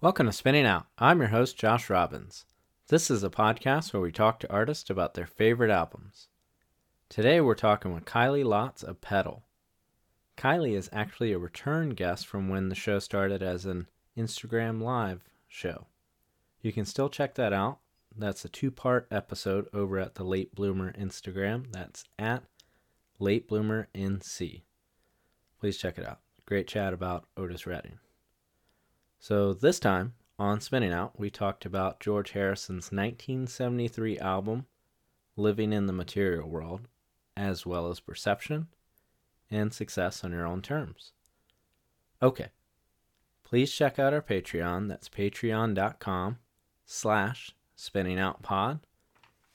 Welcome to Spinning Out. I'm your host, Josh Robbins. This is a podcast where we talk to artists about their favorite albums. Today we're talking with Kylie Lotz of Pedal. Kylie is actually a return guest from when the show started as an Instagram Live show. You can still check that out. That's a two part episode over at the Late Bloomer Instagram. That's at Late Bloomer NC. Please check it out. Great chat about Otis Redding. So this time on Spinning Out, we talked about George Harrison's 1973 album, Living in the Material World, as well as Perception and Success on Your Own Terms. Okay. Please check out our Patreon. That's patreon.com slash spinningoutpod.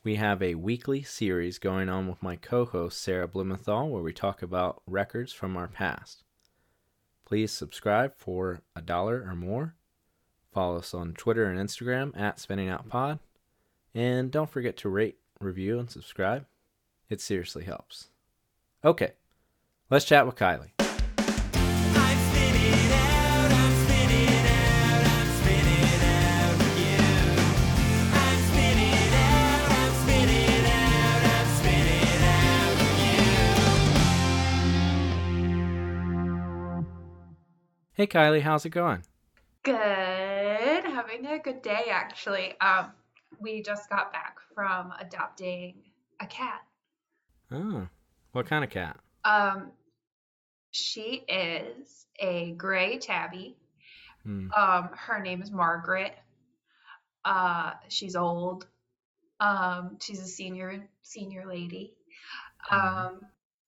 We have a weekly series going on with my co-host Sarah Blumenthal where we talk about records from our past. Please subscribe for a dollar or more. Follow us on Twitter and Instagram at SpinningOutPod. And don't forget to rate, review, and subscribe. It seriously helps. Okay, let's chat with Kylie. Hey Kylie, how's it going? Good. Having a good day actually. Um we just got back from adopting a cat. Oh, what kind of cat? Um she is a gray tabby. Hmm. Um her name is Margaret. Uh she's old. Um she's a senior senior lady. Mhm. Um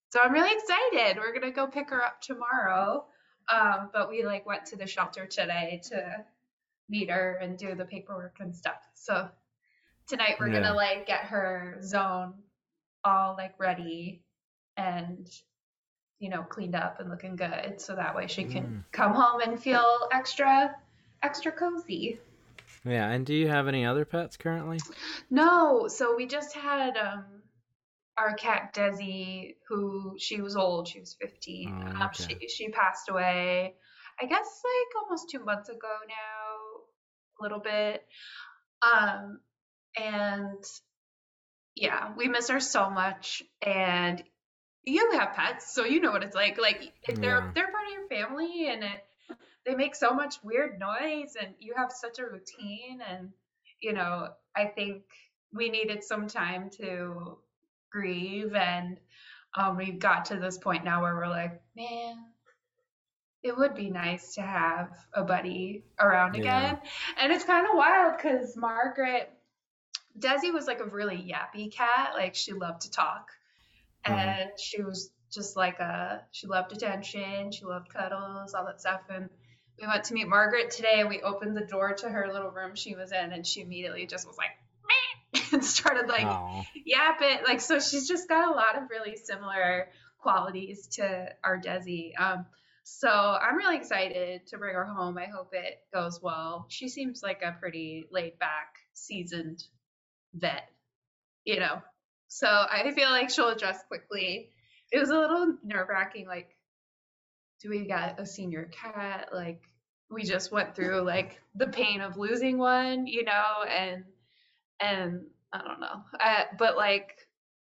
so I'm really excited. We're going to go pick her up tomorrow. Um but we like went to the shelter today to meet her and do the paperwork and stuff. So tonight we're Yeah. gonna like get her zone all like ready and you know cleaned up and looking good so that way she can come home and feel extra extra cozy. Yeah, and do you have any other pets currently? No, so we just had um our cat Desi, who she was old, she was 15. Oh, Um, she she passed away, I guess like almost two months ago now, a little bit. Um, and yeah, we miss her so much. And you have pets, so you know what it's like. Like if they're Yeah. they're part of your family, and it they make so much weird noise, and you have such a routine. And you know, I think we needed some time to grieve, and um, we've got to this point now where we're like, man. It would be nice to have a buddy around Yeah. again. And it's kind of wild because Margaret, Desi was like a really yappy cat. Like she loved to talk. Mhm. And she was just like a, she loved attention. She loved cuddles, all that stuff. And we went to meet Margaret today and we opened the door to her little room she was in. And she immediately just was like, and started like Aw. yapping. Like, so she's just got a lot of really similar qualities to our Desi. Um, so I'm really excited to bring her home. I hope it goes well. She seems like a pretty laid back, seasoned vet, you know. So I feel like she'll adjust quickly. It was a little nerve wracking, like, do we get a senior cat? Like, we just went through like the pain of losing one, you know, and and I don't know. I, but like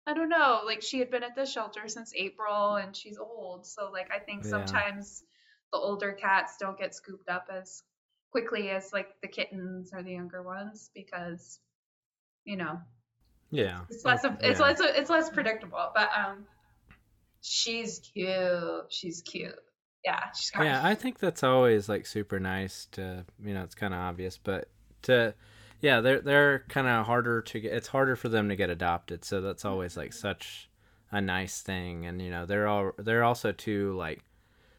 I don't know, like she had been at the shelter since April and she's old, so like I think Yeah. sometimes the older cats don't get scooped up as quickly as like the kittens or the younger ones because you know, Yeah. it's less of, it's yeah. less it's less predictable, but um she's cute. She's cute. Yeah, she's got Yeah, I think that's always like super nice to you know it's kind of obvious, but to yeah they're they're kind of harder to get. It's harder for them to get adopted, so that's always like such a nice thing, and you know they're all they're also too like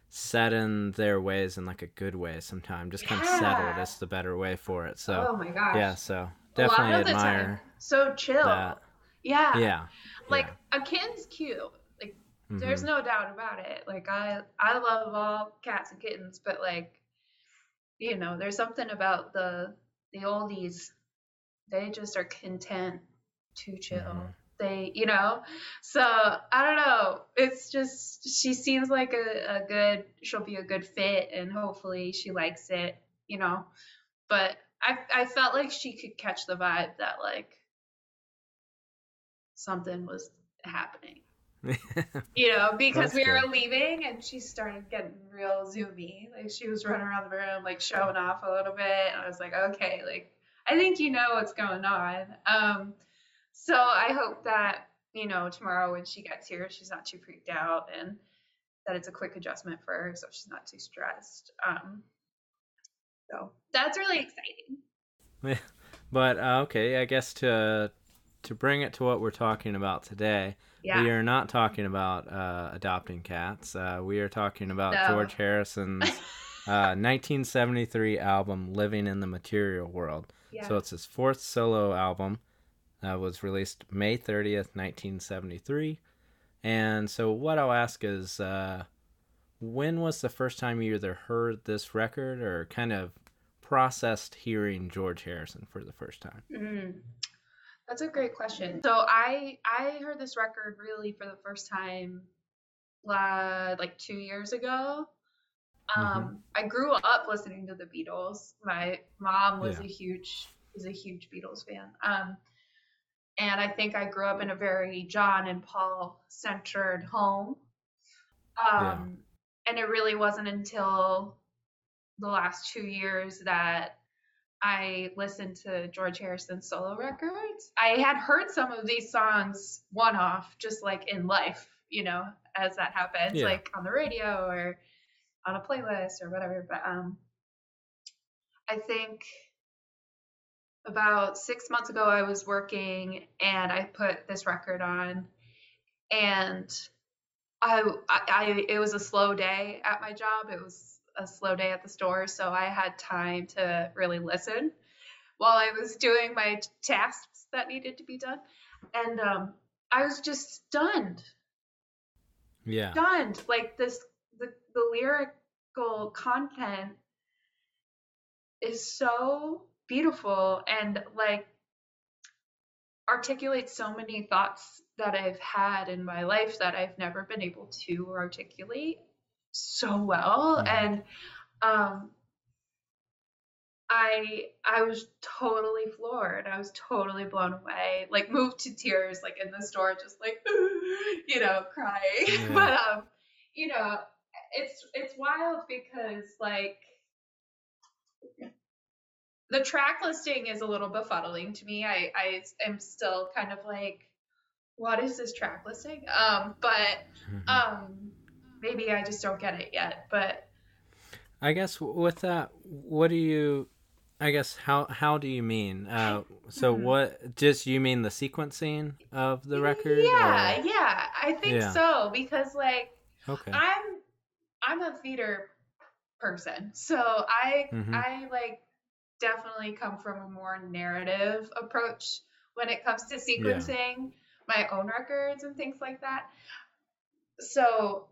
set in their ways in like a good way sometimes just kind of settled Yeah. is the better way for it so Oh my gosh. yeah so definitely of the time, admire So chill. that Yeah. yeah Like a kitten's cute. Like yeah. there's mm-hmm. no doubt about it. Like I I love all cats and kittens, but like you know, there's something about the the oldies. They just are content to chill. Mhm. They, you know, so I don't know. It's just she seems like a, a good. She'll be a good fit, and hopefully she likes it. You know, but I I felt like she could catch the vibe that like something was happening. You know, because That's we were good. leaving and she started getting real zoomy. Like she was running around the room, like showing off a little bit. And I was like, okay, like I think you know what's going on. Um, so I hope that, you know, tomorrow when she gets here, she's not too freaked out and that it's a quick adjustment for her so she's not too stressed. Um, so that's really exciting. Yeah, but uh, okay, I guess to to bring it to what we're talking about today, Yeah. we are not talking about uh, adopting cats. Uh, we are talking about No. George Harrison's uh, 1973 album "Living in the Material World." yeah. So it's his fourth solo album. Uh, was released May 30th, 1973. And so what I'll ask is, uh, when was the first time you either heard this record or kind of processed hearing George Harrison for the first time? Mm, that's a great question. So I I heard this record really for the first time, uh, like two years ago. Um, I grew up listening to the Beatles. My mom was Yeah. a huge was a huge Beatles fan. Um, and I think I grew up in a very John and Paul centered home. Um, and it really wasn't until the last two years that I listened to George Harrison's solo records. I had heard some of these songs one off, just like in life, you know, as that happens, Yeah. like on the radio or on a playlist or whatever. But um, I think about six months ago, I was working and I put this record on, and I, I, I it was a slow day at my job. It was a slow day at the store, so I had time to really listen while I was doing my tasks that needed to be done, and um, I was just stunned Yeah. stunned. Like this, the the lyrical content is so beautiful and like articulates so many thoughts that I've had in my life that I've never been able to articulate so well Mhm. and um I I was totally floored. I was totally blown away. Like moved to tears like in the store just like you know crying. Yeah. but um you know it's it's wild because like the track listing is a little befuddling to me. I I am still kind of like what is this track listing? Um but Mhm. um maybe I just don't get it yet. But I guess with that, what do you? I guess how how do you mean? Uh, so Mhm. what? Just you mean the sequencing of the record? Yeah, or- yeah, I think Yeah. so because like Okay. I'm I'm a theater person. So I Mhm. I like definitely come from a more narrative approach when it comes to sequencing my own records and things like that. So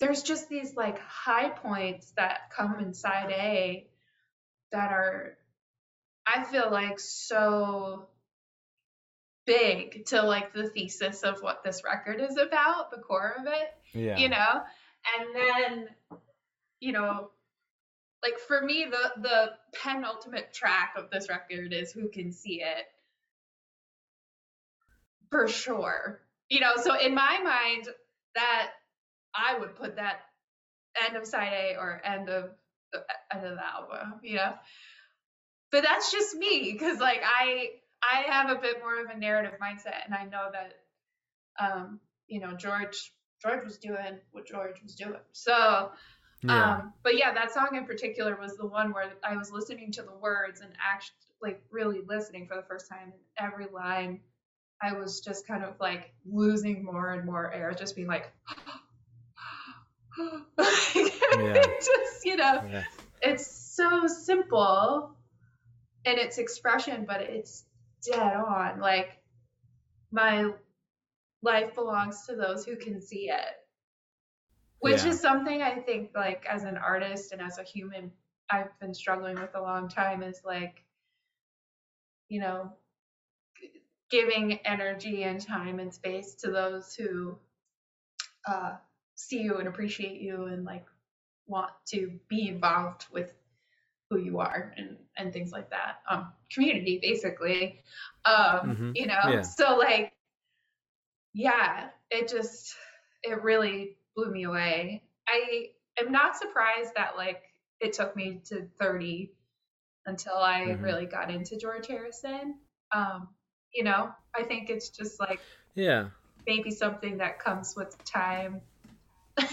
there's just these like high points that come in side A that are I feel like so big to like the thesis of what this record is about, the core of it yeah. you know? And then you know like for me the the penultimate track of this record is who can see it? For sure. You know so in my mind that i would put that end of side a or end of the end of the album you know but that's just me because like i i have a bit more of a narrative mindset and i know that um you know george george was doing what george was doing so Yeah. um but yeah that song in particular was the one where i was listening to the words and actually like really listening for the first time and every line i was just kind of like losing more and more air just being like Yeah. just you know yeah. it's so simple in its expression, but it's dead on. Like my life belongs to those who can see it. Which Yeah. is something I think like as an artist and as a human I've been struggling with a long time is like you know giving energy and time and space to those who uh see you and appreciate you and like want to be involved with who you are and and things like that. Um, community basically. Um, Mhm. you know, Yeah. so like, yeah, it just it really blew me away. I am not surprised that like it took me to 30 until I Mhm. really got into George Harrison. Um, you know, I think it's just like Yeah. maybe something that comes with time.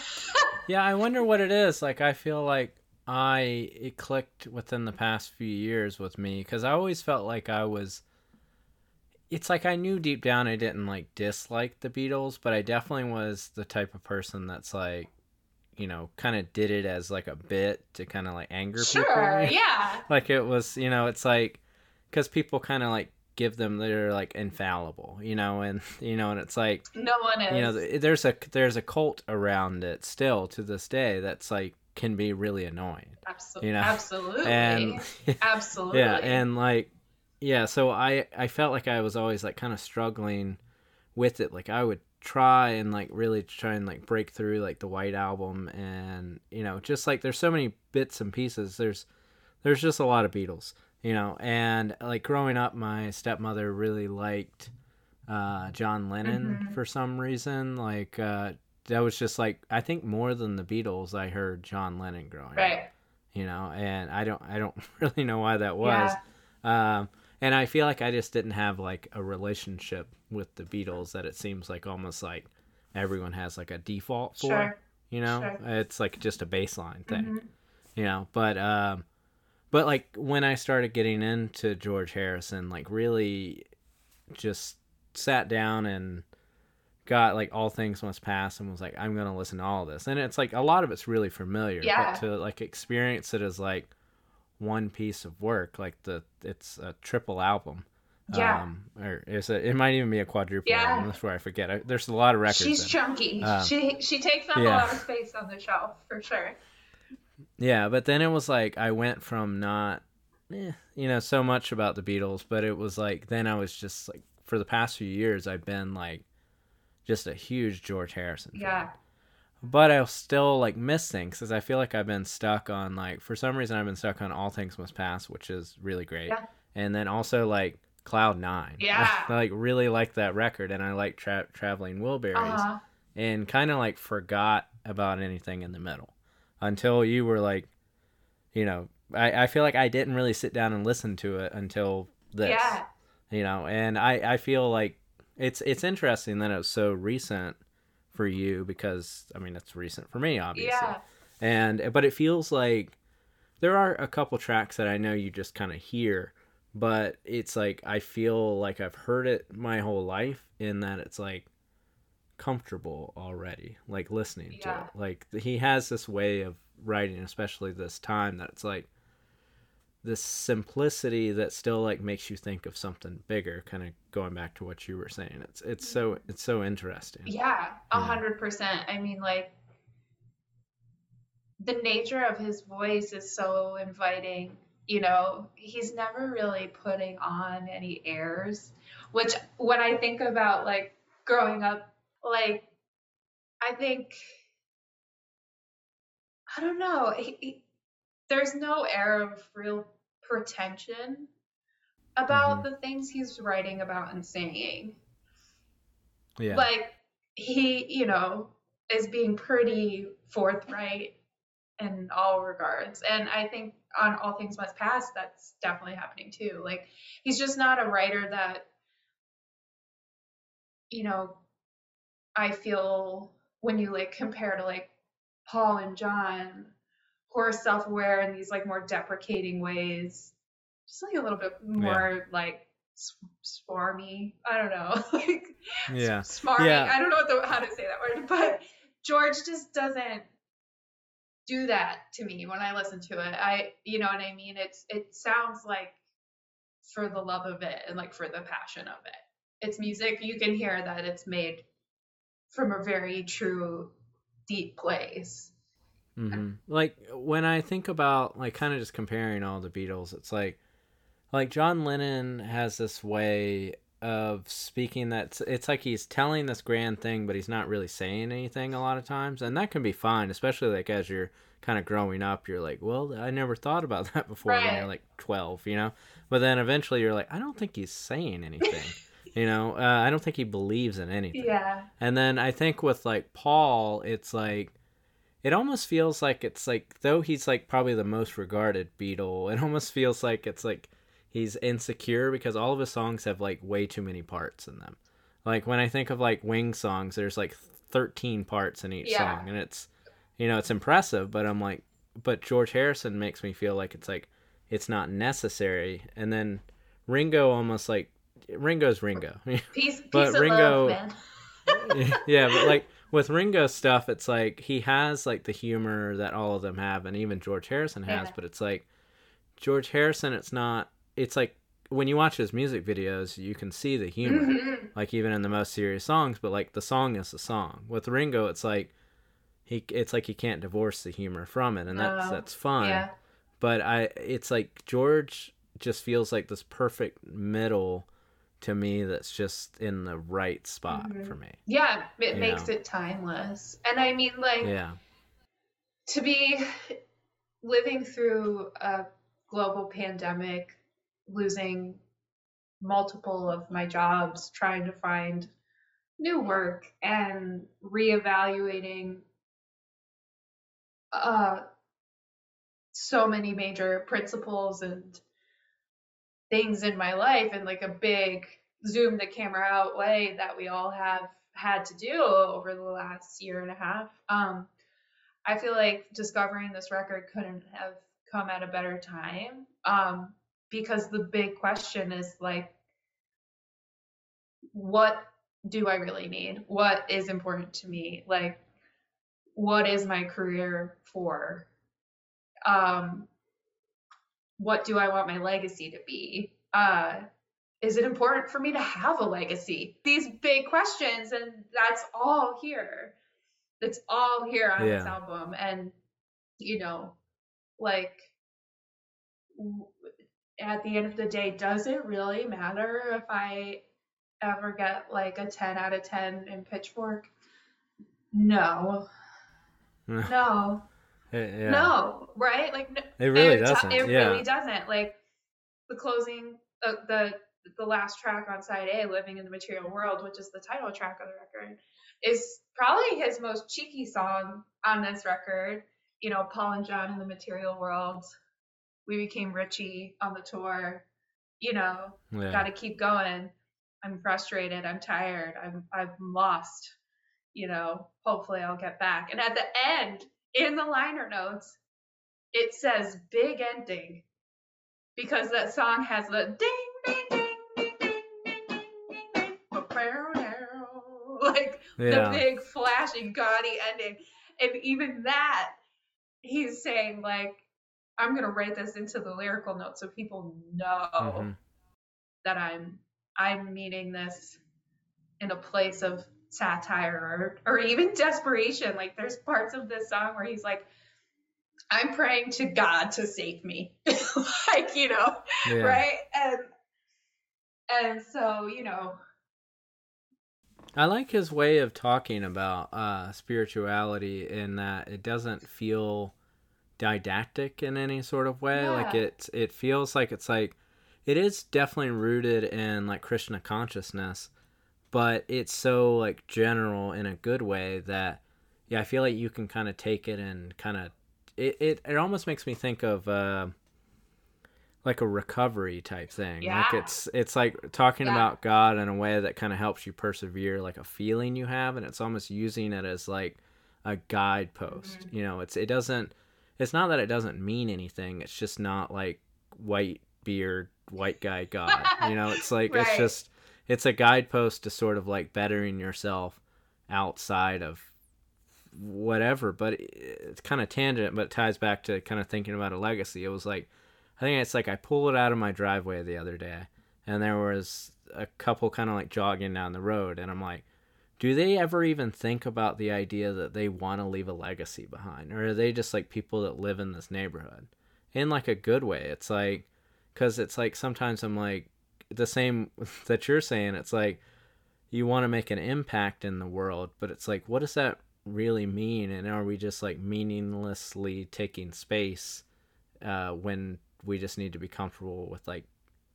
Yeah, I wonder what it is. Like, I feel like I it clicked within the past few years with me because I always felt like I was. It's like I knew deep down I didn't like dislike the Beatles, but I definitely was the type of person that's like, you know, kind of did it as like a bit to kind of like anger people. Sure, yeah. like it was you know it's like because people kind of like give them they're like infallible you know and you know and it's like No one is. you know there's a there's a cult around it still to this day that's like can be really annoying absolutely. you know, absolutely. and absolutely. yeah and like yeah so i i felt like i was always like kind of struggling with it like i would try and like really try and like break through like the white album and you know just like there's so many bits and pieces there's there's just a lot of beatles you know and like growing up my stepmother really liked uh john lennon Mhm. for some reason like uh that was just like i think more than the beatles i heard john lennon growing up right. you know and i don't i don't really know why that was yeah. um and i feel like i just didn't have like a relationship with the beatles that it seems like almost like everyone has like a default for Sure. you know Sure. it's like just a baseline thing Mhm. you know but um but like when i started getting into george harrison like really just sat down and got like all things must pass and was like i'm gonna listen to all this and it's like a lot of it's really familiar Yeah. but to like experience it as like one piece of work like the it's a triple album Yeah. um or is it it might even be a quadruple Yeah. album that's where i forget I, there's a lot of records She's in chunky. Um, she she takes up a lot of space on the shelf for sure. Yeah, but then it was like I went from not, eh, you know, so much about the Beatles, but it was like then I was just like for the past few years I've been like just a huge George Harrison. fan. Yeah. But I still like miss things because I feel like I've been stuck on like for some reason I've been stuck on All Things Must Pass, which is really great, Yeah. and then also like Cloud Nine. Yeah. I, like really like that record, and I like tra- Traveling Wilburys Uh-huh. and kind of like forgot about anything in the middle until you were like, you know, I, I feel like I didn't really sit down and listen to it until this, Yeah. you know, and I, I feel like it's it's interesting that it was so recent for you because I mean it's recent for me obviously, Yeah. and but it feels like there are a couple tracks that I know you just kind of hear, but it's like I feel like I've heard it my whole life in that it's like comfortable already, like listening to it. Like he has this way of writing, especially this time, that it's like this simplicity that still like makes you think of something bigger. Kind of going back to what you were saying, it's it's so mm-hmm. it's so interesting. Yeah, a Yeah. hundred percent. I mean, like the nature of his voice is so inviting. You know, he's never really putting on any airs, which when I think about like growing up, like I think I don't know. He, he, there's no air of real pretension about mm-hmm. the things he's writing about and saying. Yeah, like he you know is being pretty forthright in all regards and i think on all things must pass that's definitely happening too. Like he's just not a writer that you know i feel when you like compare to like paul and john who are self-aware in these like more deprecating ways just like a little bit more like s- swarmy i don't know like yeah, smarmy. Yeah. I don't know what the, how to say that word, but George just doesn't do that to me when I listen to it. I, you know what I mean? It's it sounds like for the love of it and like for the passion of it. It's music. You can hear that it's made from a very true, deep place. hmm Like when I think about like kind of just comparing all the Beatles, it's like like John Lennon has this way of speaking that it's like he's telling this grand thing but he's not really saying anything a lot of times and that can be fine especially like as you're kind of growing up you're like well i never thought about that before when you're like 12 you know? But then eventually you're like i don't think he's saying anything you know uh, i don't think he believes in anything Yeah. and then I think with like Paul, it's like it almost feels like it's like though he's like probably the most regarded Beatle, it almost feels like it's like he's insecure because all of his songs have like way too many parts in them. Like when I think of like Wing songs, there's like 13 parts in each Yeah. song and it's you know, it's impressive, but I'm like but George Harrison makes me feel like it's like it's not necessary and then Ringo almost like Ringo's Ringo. Peace, But peace Ringo- love, yeah, but like with Ringo stuff, it's like he has like the humor that all of them have, and even George Harrison has. Yeah. But it's like George Harrison, it's not. It's like when you watch his music videos, you can see the humor, Mhm. like even in the most serious songs. But like the song is the song. With Ringo, it's like he. It's like he can't divorce the humor from it, and that's No. that's fun. Yeah. But I, it's like George just feels like this perfect middle to me. That's just in the right spot Mhm. for me. Yeah, it You makes know. it timeless. And I mean, like, Yeah. to be living through a global pandemic, losing multiple of my jobs, trying to find new work and reevaluating uh, so many major principles and things in my life and like a big zoom the camera out way that we all have had to do over the last year and a half. Um, I feel like discovering this record couldn't have come at a better time um, because the big question is like, what do I really need? What is important to me? Like, what is my career for? Um, what do I want my legacy to be? Uh, is it important for me to have a legacy? These big questions, and that's all here. It's all here on this album, and you know, like at the end of the day, does it really matter if I ever get like a 10 out of 10 in Pitchfork? No, no, yeah. no, right? Like, no, It really doesn't. It yeah. really doesn't. Like the closing, uh, the the last track on side A, "Living in the Material World," which is the title track of the record, is probably his most cheeky song on this record. You know, Paul and John in the Material World. We became Richie on the tour. You know, yeah. got to keep going. I'm frustrated. I'm tired. I'm I'm lost. You know, hopefully I'll get back. And at the end, in the liner notes, it says big ending because that song has the ding ding ding ding ding ding ding ding ding like yeah. the big flashing gaudy ending. And even that, he's saying like, I'm gonna write this into the lyrical notes so people know Mhm. that I'm I'm meaning this in a place of satire or or even desperation. Like there's parts of this song where he's like, I'm praying to God to save me. like, you know, yeah. right? And and so, you know, I like his way of talking about uh, spirituality in that it doesn't feel didactic in any sort of way. Like Yeah. it, it feels like it's like it is definitely rooted in like Krishna consciousness, but it's so like general in a good way that yeah, I feel like you can kind of take it and kind of it, it. It almost makes me think of. Uh, like a recovery type thing. Yeah. Like it's it's like talking Yeah. about God in a way that kind of helps you persevere, like a feeling you have, and it's almost using it as like a guidepost. Mm-hmm. You know, it's it doesn't. It's not that it doesn't mean anything. It's just not like white beard, white guy God. you know, it's like it's just it's a guidepost to sort of like bettering yourself outside of whatever but it's kind of tangent but ties back to kind of thinking about a legacy. It was like i think it's like i pulled it out of my driveway the other day and there was a couple kind of like jogging down the road and i'm like do they ever even think about the idea that they want to leave a legacy behind? Or are they just like people that live in this neighborhood? In like a good way. It's like because it's like sometimes i'm like the same that you're saying. It's like you want to make an impact in the world, but it's like, what does that really mean? And are we just like meaninglessly taking space uh, when we just need to be comfortable with like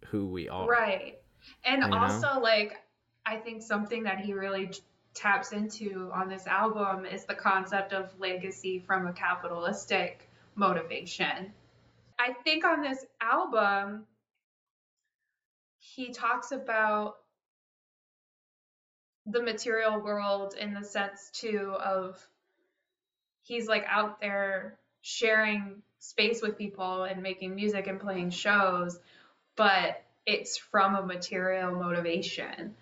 who we are? Right. And You know? also, like, I think something that he really taps into on this album is the concept of legacy from a capitalistic motivation. I think on this album, he talks about the material world in the sense, too, of he's like out there sharing space with people and making music and playing shows, but it's from a material motivation.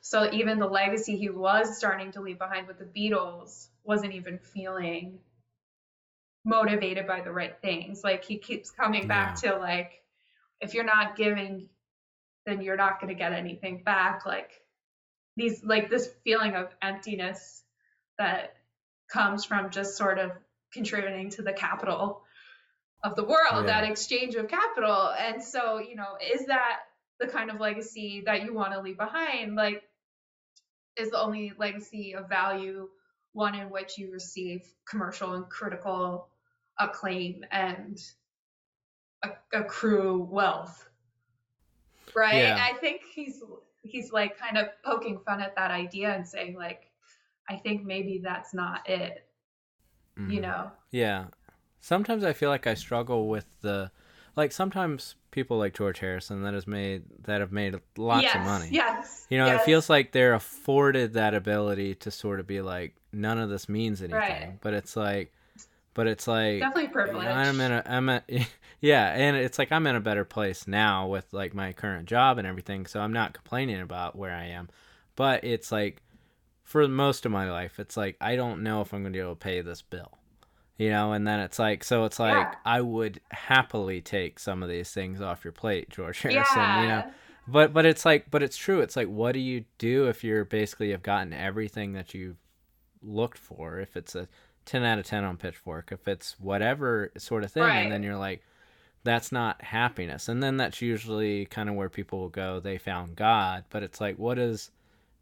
So even the legacy he was starting to leave behind with the Beatles wasn't even feeling motivated by the right things. Like he keeps coming back to like if you're not giving then you're not going to get anything back like these like this feeling of emptiness that comes from just sort of contributing to the capital of the world, Yeah. that exchange of capital. And so, you know, is that the kind of legacy that you want to leave behind? Like, is the only legacy of value one in which you receive commercial and critical acclaim and a- accrue wealth? Right? Yeah. I think he's he's like kind of poking fun at that idea and saying like I think maybe that's not it, you Mhm. know. Yeah. Sometimes I feel like I struggle with the like sometimes people like George Harrison that has made that have made lots yes, of money. Yes. You know, yes. it feels like they're afforded that ability to sort of be like none of this means anything. Right. But it's like but it's like definitely privilege. I'm in a I'm a yeah, and it's like I'm in a better place now with like my current job and everything, so I'm not complaining about where I am. But it's like for most of my life, it's like I don't know if I'm going to be able to pay this bill. You know, and then it's like so it's like Yeah. I would happily take some of these things off your plate, George Harrison, yeah. you know. But but it's like but it's true. It's like what do you do if you're basically have gotten everything that you've looked for? If it's a 10 out of 10 on Pitchfork, if it's whatever sort of thing Right. and then you're like that's not happiness. And then that's usually kind of where people will go they found God, but it's like what does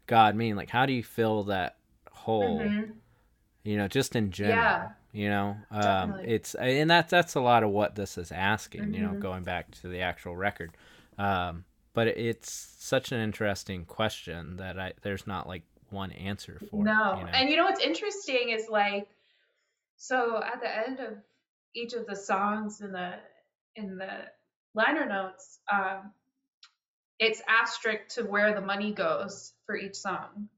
God mean? Like how do you fill that hole? Mhm. You know, just in general. Yeah. You know, um, it's and that's that's a lot of what this is asking. You know, Mhm. going back to the actual record, um, but it's such an interesting question that I there's not like one answer for. it, No. you know? And you know what's interesting is like so at the end of each of the songs in the in the liner notes, um, it's asterisk to where the money goes for each song.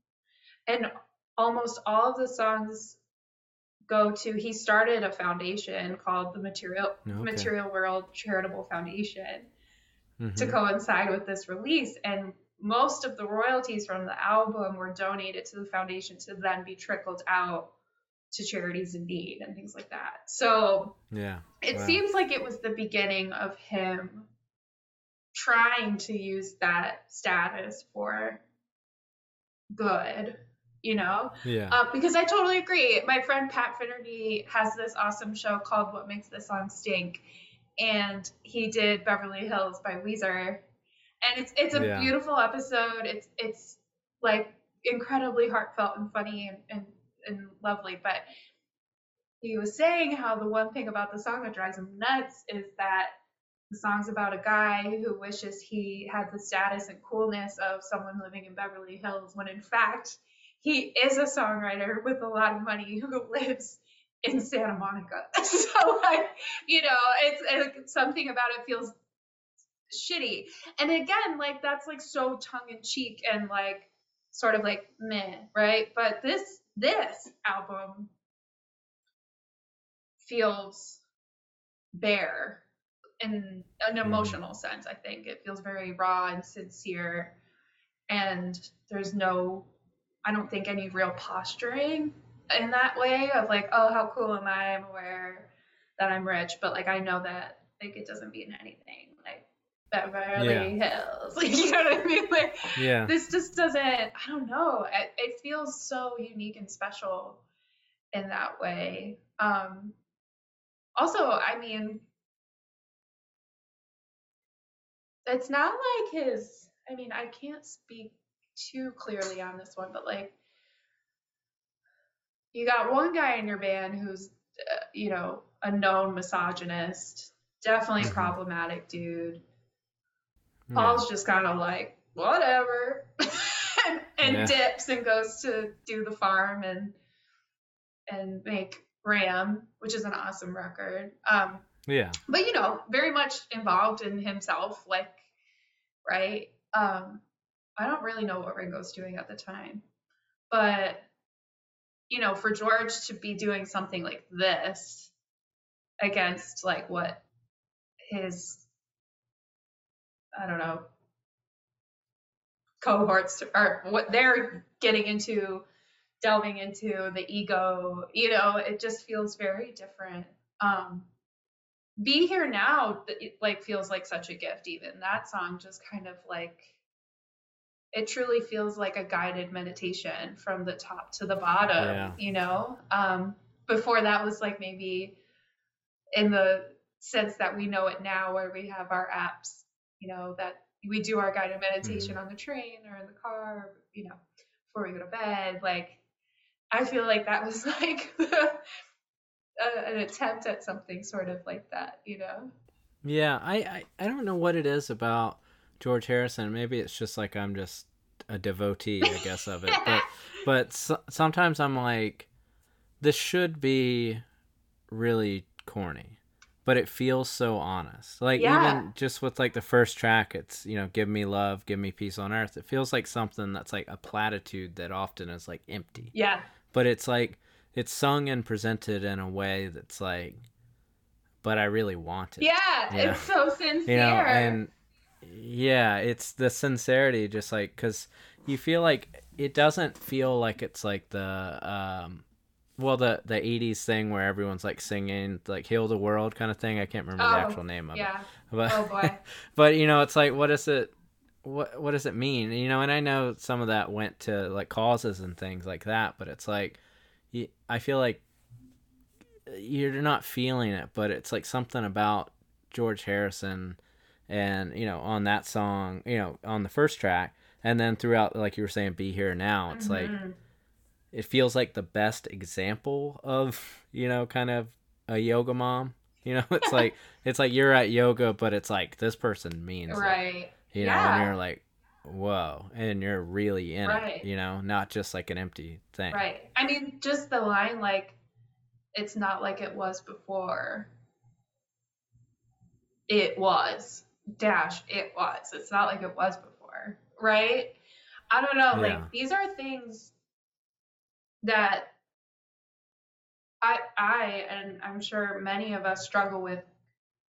And almost all of the songs go to he started a foundation called the Material Okay. Material World Charitable Foundation. to Mhm. coincide with this release and most of the royalties from the album were donated to the foundation to then be trickled out to charities in need and things like that so yeah, it Wow. seems like it was the beginning of him trying to use that status for good you know yeah, uh, because I totally agree. My friend Pat Finnerty has this awesome show called What Makes This Song Stink, and he did Beverly Hills by Weezer, and it's it's a Yeah. beautiful episode. It's it's like incredibly heartfelt and funny and, and and lovely. But he was saying how the one thing about the song that drives him nuts is that the song's about a guy who wishes he had the status and coolness of someone living in Beverly Hills, when in fact he is a songwriter with a lot of money who lives in Santa Monica. so like, you know, it's, it's something about it feels shitty. And again, like that's like so tongue in cheek and like sort of like meh, right? But this this album feels bare in an mm. emotional sense, I think. It feels very raw and sincere and there's no I don't think any real posturing in that way of like, oh, how cool am I? I'm aware that I'm rich, but like I know that like it doesn't mean anything. Beverly Hills, like you know what I mean? Like yeah, this just doesn't. I don't know. It, it feels so unique and special in that way. Um, also, I mean, it's not like his i mean i can't speak too clearly on this one but like you got one guy in your band who's uh, you know a known misogynist definitely Mhm. problematic dude Yeah. paul's just kind of like whatever and, and Yeah. dips and goes to do the farm and and make ram which is an awesome record um Yeah. but you know very much involved in himself like right um i don't really know what ringo's doing at the time but you know for george to be doing something like this against like what his i don't know cohorts or what they're getting into delving into the ego you know it just feels very different. Um be here now it like feels like such a gift even. That song just kind of like it truly feels like a guided meditation from the top to the bottom Yeah. you know? Um before that was like maybe in the sense that we know it now where we have our apps you know that we do our guided meditation mm-hmm. on the train or in the car you know before we go to bed like i feel like that was like an attempt at something sort of like that you know Yeah, I, I I don't know what it is about George Harrison. Maybe it's just like I'm just a devotee, I guess, of it. But but so, sometimes I'm like, this should be really corny, but it feels so honest. Like Yeah. even just with like the first track, it's you know, give me love, give me peace on earth. It feels like something that's like a platitude that often is like empty, yeah but it's like it's sung and presented in a way that's like, but I really want it yeah, Yeah. it's so sincere you know and yeah it's the sincerity just like because you feel like it doesn't feel like it's like the um well the the 80s thing where everyone's like singing like heal the world kind of thing. I can't remember the Oh, actual name of yeah. It but oh boy. but you know it's like what is it what what does it mean? You know and i know some of that went to like causes and things like that but it's like i feel like you're not feeling it but it's like something about george harrison and you know on that song you know on the first track and then throughout like you were saying be here now it's like Mhm. It feels like the best example of you know kind of a yoga mom. You know it's like it's like you're at yoga but it's like this person means it, right. You know and you're like whoa and you're really in Right. it you know not just like an empty thing. Right. I mean just the line like it's not like it was before. It was. Dash it was. It's not like it was before. Right? I don't know Yeah. like these are things that i i and i'm sure many of us struggle with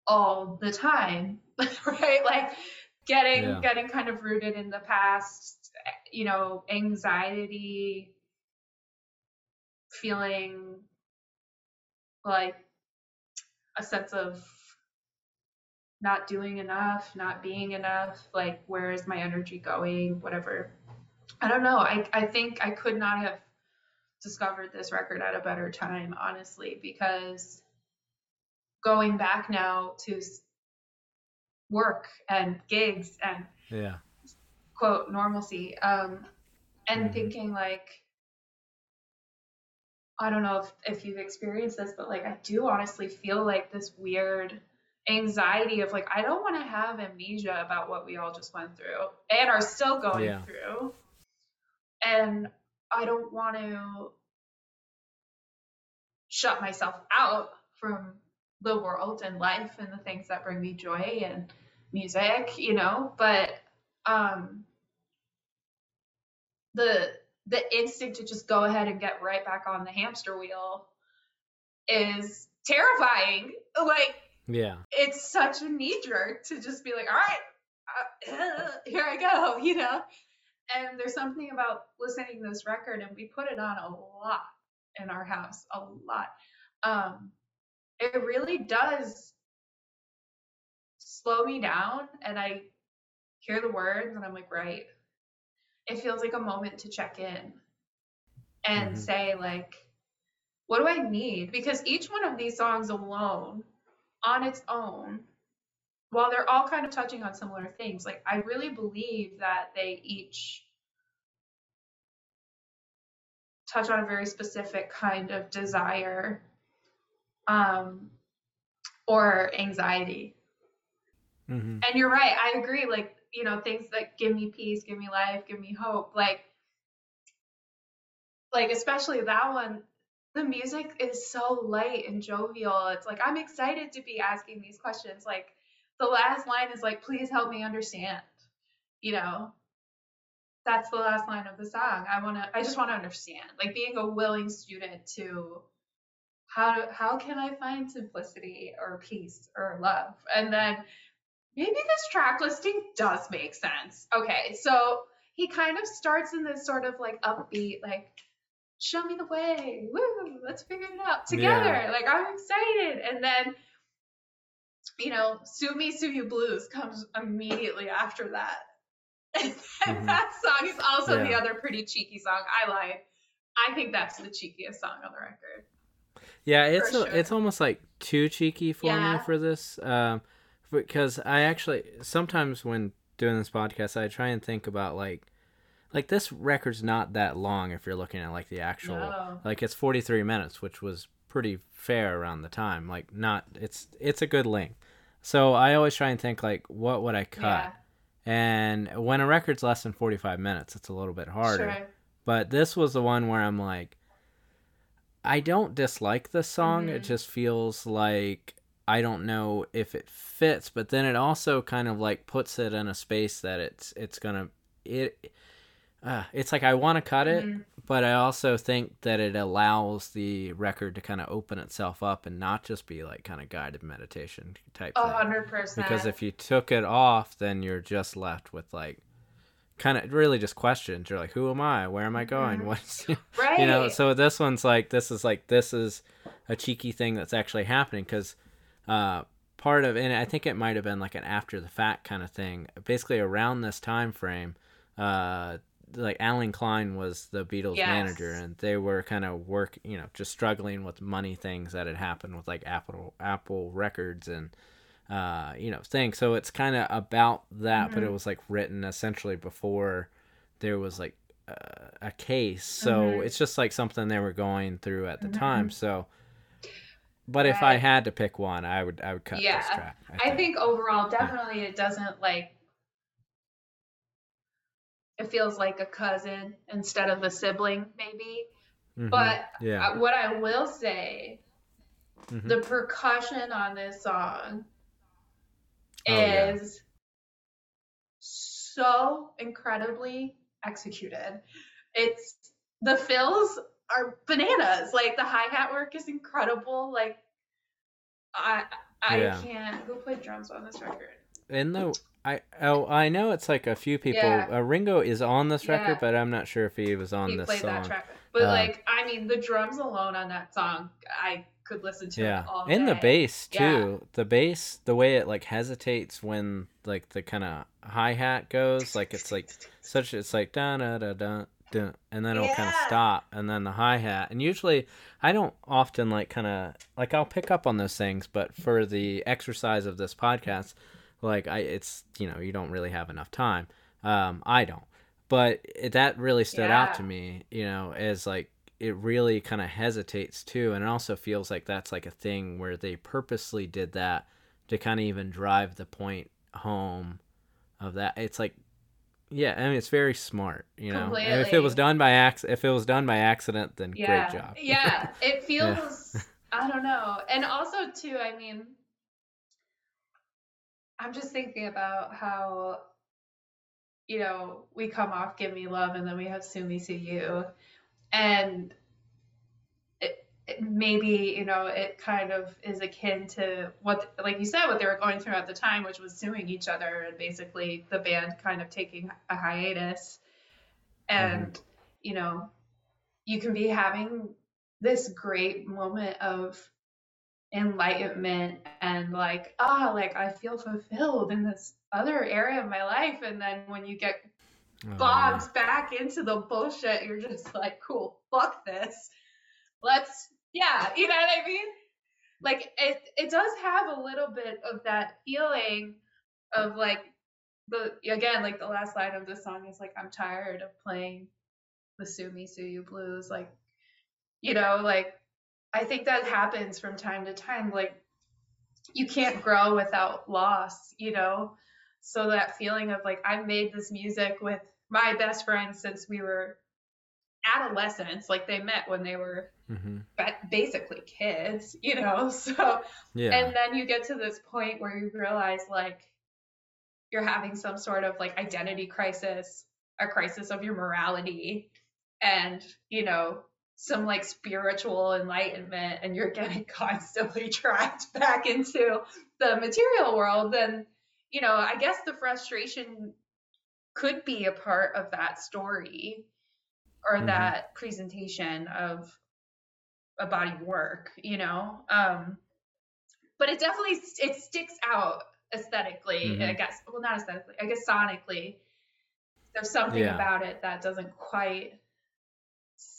all the time right like getting Yeah. getting kind of rooted in the past you know anxiety feeling like a sense of not doing enough, not being enough, like where is my energy going, whatever. I don't know. I I think I could not have discovered this record at a better time, honestly, because going back now to work and gigs and yeah quote normalcy um and Mhm. thinking like i don't know if, if you've experienced this but like i do honestly feel like this weird anxiety of like i don't want to have amnesia about what we all just went through and are still going Yeah. through and i don't want to shut myself out from the world and life and the things that bring me joy and music you know but um the the instinct to just go ahead and get right back on the hamster wheel is terrifying. Like yeah. it's such a knee jerk to just be like all right uh, here i go you know and there's something about listening to this record and we put it on a lot in our house a lot. Um it really does slow me down and i hear the words and i'm like right. It feels like a moment to check in and Mhm. say like what do i need? Because each one of these songs alone on its own while they're all kind of touching on similar things, like I really believe that they each touch on a very specific kind of desire um, or anxiety. hmm And you're right. I agree. Like, you know, things like give me peace, give me life, give me hope. Like, like especially that one, the music is so light and jovial. It's like I'm excited to be asking these questions. Like the last line is like, please help me understand. You know, that's the last line of the song. I wanna I just wanna understand. Like being a willing student to how to, how can I find simplicity or peace or love? And then maybe this track listing does make sense. Okay, so he kind of starts in this sort of like upbeat, like, show me the way. Woo, let's figure it out together. Yeah. Like I'm excited. And then, you know, Sue Me, Sue You Blues comes immediately after that. And Mhm. that song is also the other pretty cheeky song. I lied. I think that's the cheekiest song on the record. Yeah, it's a, sure. it's almost like too cheeky for Yeah. me for this. Um, because I actually sometimes when doing this podcast, I try and think about like, like this record's not that long if you're looking at like the actual, No. like it's 43 minutes, which was pretty fair around the time. Like not, it's it's a good length. So I always try and think like, what would I cut? Yeah, And when a record's less than 45 minutes, it's a little bit harder. sure. But this was the one where I'm like, I don't dislike this song. It Mhm. just feels like I don't know if it fits. But then it also kind of like puts it in a space that it's it's gonna it. Uh, it's like I want to cut it, Mhm. But I also think that it allows the record to kind of open itself up and not just be like kind of guided meditation type A hundred percent. Because if you took it off, then you're just left with like kind of really just questions. You're like, who am I? Where am I going? Mhm. What's right, you know? So this one's like this is like this is a cheeky thing that's actually happening because uh, part of and I think it might have been like an after the fact kind of thing. Basically around this time frame, uh, like Allen Klein was the Beatles Yes. manager, and they were kind of work, you know, just struggling with money things that had happened with like Apple Apple Records and uh, you know things. So it's kind of about that, but it Mhm. was like written essentially before there was like uh, a case. So Mhm. it's just like something they were going through at the Mhm. time. So. But if I had to pick one, I would I would cut this Yeah. track. I think overall, definitely, it doesn't like. It feels like a cousin instead of a sibling, maybe. Mhm. But yeah, what I will say, Mhm. the percussion on this song Oh, yeah. is so incredibly executed. It's the fills are bananas. Like the hi hat work is incredible. Like I I Yeah. can't. Who played drums on this record? And though I oh I know it's like a few people. Yeah. Uh, Ringo is on this Yeah. record, but I'm not sure if he was on he this played song. that track. But Uh, like, I mean, the drums alone on that song, I could listen to Yeah, it all and the day. bass Yeah. too. The bass, the way it like hesitates when like the kind of hi hat goes, like it's like such. It's like da da da da da, and then it'll kind of stop, and then the hi hat. And usually, I don't often like kind of like I'll pick up on those things, but for the exercise of this podcast, like I, it's you know you don't really have enough time. Um, I don't, but it, that really stood out to me. You know, as like it really kind of hesitates too and it also feels like that's like a thing where they purposely did that to kind of even drive the point home of that it's like yeah i mean it's very smart you know and if it was done by acc- if it was done by accident then yeah. great job Yeah, it feels. I don't know, and also too. I mean, I'm just thinking about how, you know, we come off "Give Me Love" and then we have "Sue Me, Sue You," and it, it maybe you know it kind of is akin to what, like you said, what they were going through at the time, which was suing each other and basically the band kind of taking a hiatus, mm-hmm. and you know, you can be having this great moment of enlightenment and like ah like i feel fulfilled in this other area of my life. And then when you get Oh, bogged back into the bullshit you're just like cool fuck this. Let's yeah you know what i mean? Like it it does have a little bit of that feeling of like the again like the last line of the song is like I'm tired of playing the sumi Me Sue You blues like you know like I think that happens from time to time like you can't grow without loss you know? So that feeling of like I've made this music with my best friend since we were adolescents like they met when they were hmm basically kids you know? So Yeah. and then you get to this point where you realize like you're having some sort of like identity crisis, a crisis of your morality, and you know, some like spiritual enlightenment, and you're getting constantly dragged back into the material world, then you know, I guess the frustration could be a part of that story or Mhm. that presentation of a body of work, you know. Um, but it definitely it sticks out esthetically i Mhm. guess well not aesthetically i guess sonically there's something Yeah. about it that doesn't quite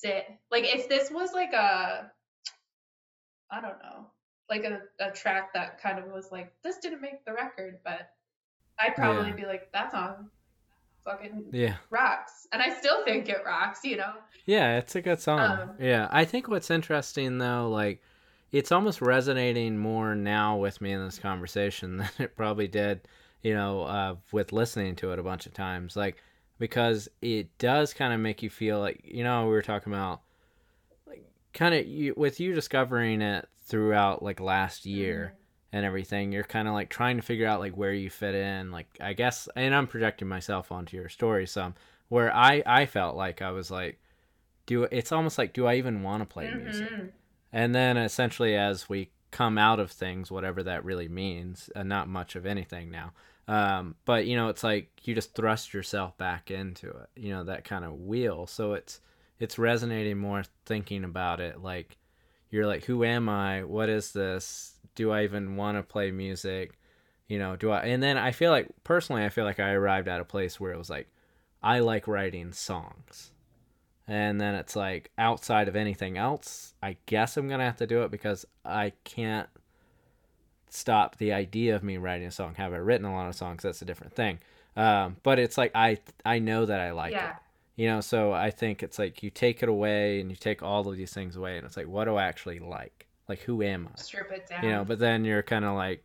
sit like if this was like a i don't know like a, a track that kind of was like this didn't make the record but i'd probably Yeah. be like that song fucking Yeah. rocks and i still think it rocks you know Yeah, it's a good song. Um, yeah, I think what's interesting though, like, it's almost resonating more now with me in this conversation than it probably did, you know, uh, with listening to it a bunch of times. Like, because it does kind of make you feel like, you know, we were talking about, like, kind of you, with you discovering it throughout like last year and everything you're kind of like trying to figure out like where you fit in like i guess and i'm projecting myself onto your story some where i i felt like i was like do it's almost like do i even want to play music Mhm. and then essentially as we come out of things whatever that really means uh, not much of anything now um, but you know it's like you just thrust yourself back into it you know that kind of wheel. So it's it's resonating more thinking about it like you're like who am i? What is this? Do i even want to play music? You know do i and then i feel like personally i feel like i arrived at a place where it was like i like writing songs. And then it's like outside of anything else i guess i'm gonna have to do it because i can't stop the idea of me writing a song have i written a lot of songs that's a different thing. Um, but it's like i i know that i like yeah. It you know so i think it's like you take it away and you take all of these things away and it's like what do i actually like? Like who am i? Strip it down you know but then you're kind of like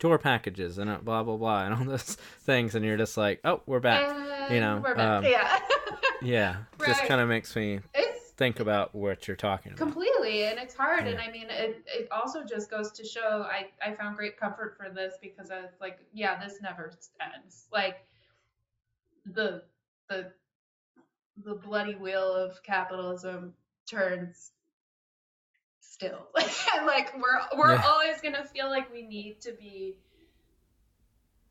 tour packages and uh, blah blah blah and all those things and you're just like oh we're back you know, we're back. um, yeah. yeah just kind of makes me it's think about what you're talking about. Completely and it's hard and i mean it, it also just goes to show i i found great comfort for this because i was like yeah this never ends. Like the the the bloody wheel of capitalism turns still. Like we're we're Yeah. always gonna feel like we need to be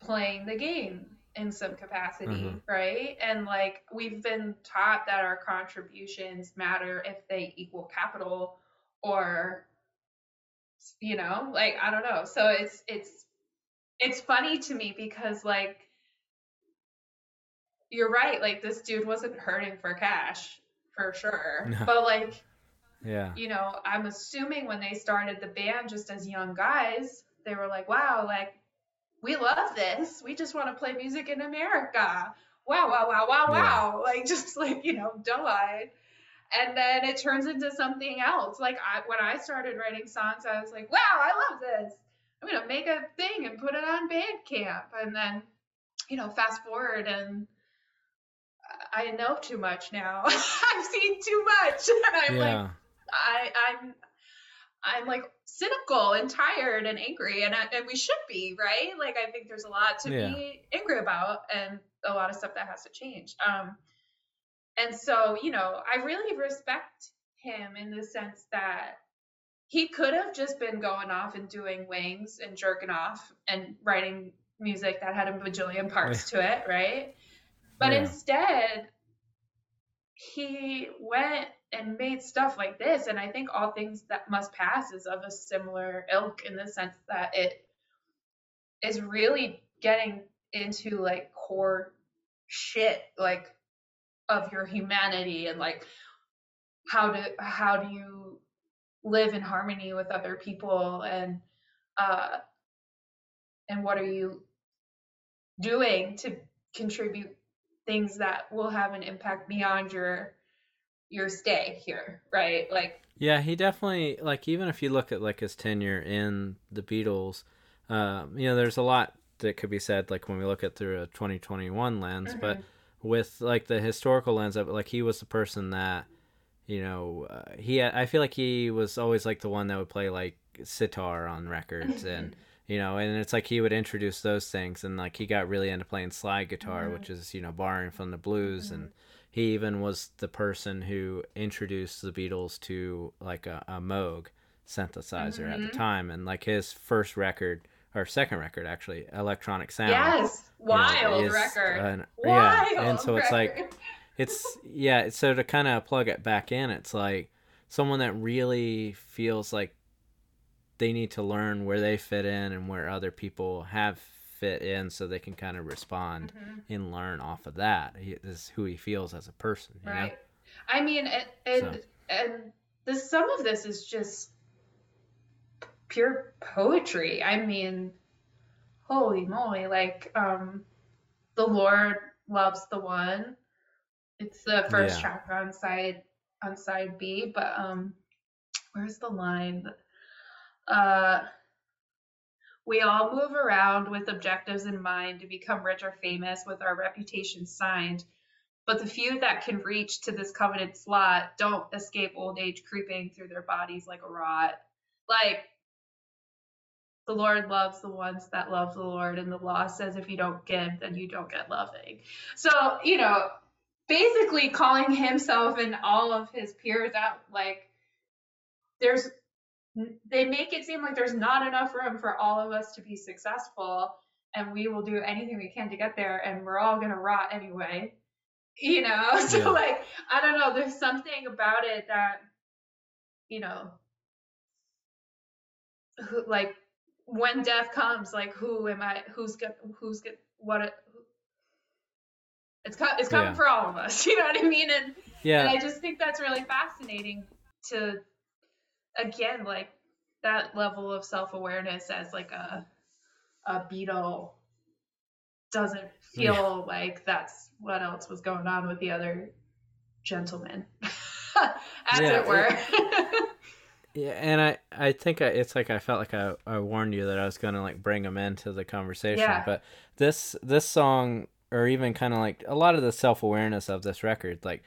playing the game in some capacity, Mhm. right? And like we've been taught that our contributions matter if they equal capital or you know, like I don't know. So it's it's it's funny to me because like you're right, like this dude wasn't hurting for cash for sure. No. But like yeah you know, I'm assuming when they started the band just as young guys, they were like, wow, like, we love this. We just want to play music in America. Wow, wow, wow, wow, Yeah. wow. Like, just like, you know, doe eyed. And then it turns into something else. Like, I, when I started writing songs, I was like, wow, I love this. I'm going to make a thing and put it on Bandcamp. And then, you know, fast forward and I know too much now. I've seen too much. And I'm like, I, I'm I'm like cynical and tired and angry and I, and we should be right like I think there's a lot to Yeah. be angry about and a lot of stuff that has to change um and so you know I really respect him in the sense that he could have just been going off and doing Wings and jerking off and writing music that had a bajillion parts to it right but Yeah. instead he went and made stuff like this. And i think all things that must pass is of a similar ilk in the sense that it is really getting into like core shit like of your humanity and like how do how do you live in harmony with other people? And uh and what are you doing to contribute things that will have an impact beyond your your stay here, right? Like Yeah, he definitely like even if you look at like his tenure in the Beatles, um, you know, there's a lot that could be said like when we look at through a 2021 lens, but with like the historical lens of it, like he was the person that you know uh, he I feel like he was always like the one that would play like sitar on records and you know and it's like he would introduce those things and like he got really into playing slide guitar which is you know borrowing from the blues and he even was the person who introduced the Beatles to like a, a Moog synthesizer at the mm-hmm. time and like his first record or second record actually electronic sound. Yes, you know, wild record. an- wild yeah and so it's like it's yeah so to kind of plug it back in it's like someone that really feels like they need to learn where they fit in and where other people have fit in so they can kind of respond Mm-hmm. and learn off of that he, this is who he feels as a person you know? right. I mean, and and, So- and this some of this is just pure poetry. I mean, holy moly! Like, um, the Lord loves the one. It's the first Yeah. track on side on side B, but um, where's the line? Uh. We all move around with objectives in mind to become rich or famous with our reputation signed. But the few that can reach to this coveted slot don't escape old age creeping through their bodies like a rot. Like, the Lord loves the ones that love the Lord, and the law says if you don't give, then you don't get loving. So, you know, basically calling himself and all of his peers out, like, there's, they make it seem like there's not enough room for all of us to be successful, and we will do anything we can to get there, and we're all gonna rot anyway you know so Yeah. like i don't know there's something about it that you know who, like when death comes like who am i who's gonna who's gonna what it's co- it's coming Yeah. for all of us you know what i mean and, and yeah i just think that's really fascinating to again like that level of self-awareness as like a a Beatle doesn't feel like that's what else was going on with the other gentlemen. As Yeah, it were. Yeah, and I I think I, it's like I felt like I, I warned you that I was gonna like bring them into the conversation, Yeah. but this this song or even kind of like a lot of the self awareness of this record like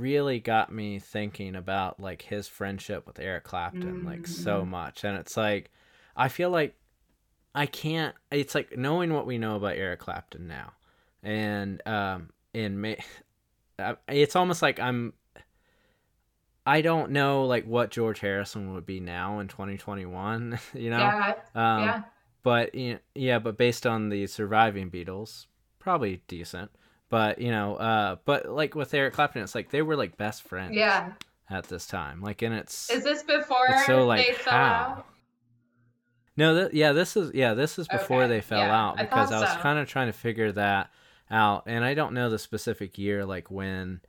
really got me thinking about like his friendship with Eric Clapton like so Mm-hmm. much, and it's like I feel like I can't. It's like knowing what we know about Eric Clapton now, and um, and ma- it's almost like I'm. I don't know like what George Harrison would be now in 2021. You know, yeah um, yeah but you know, yeah, but based on the surviving Beatles, probably decent. But you know, uh, but like with Eric Clapton, it's like they were like best friends. yeah At this time, like, and it's is this before it's so like they fell how. out No, th- yeah, this is yeah, this is before Okay, they fell yeah, out because thought I, was so. kind of trying to figure that out, and I don't know the specific year, like when,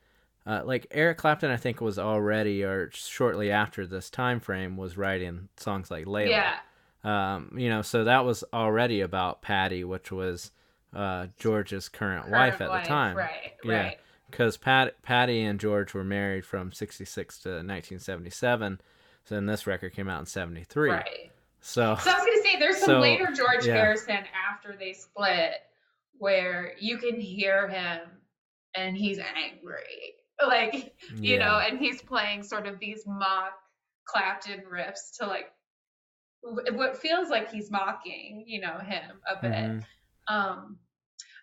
uh, like Eric Clapton, I think was already or shortly after this time frame was writing songs like Layla. yeah Um, you know, so that was already about Pattie, which was uh George's current Her wife at wife, the time. right Yeah. right Because Pat, Pattie and George were married from '66 to 1977. So then this record came out in '73. right So So I was gonna say there's some So, later George yeah. Harrison after they split where you can hear him and he's angry. Like you Yeah. know, and he's playing sort of these mock Clapton riffs to like what feels like he's mocking, you know, him a bit. Mhm. Um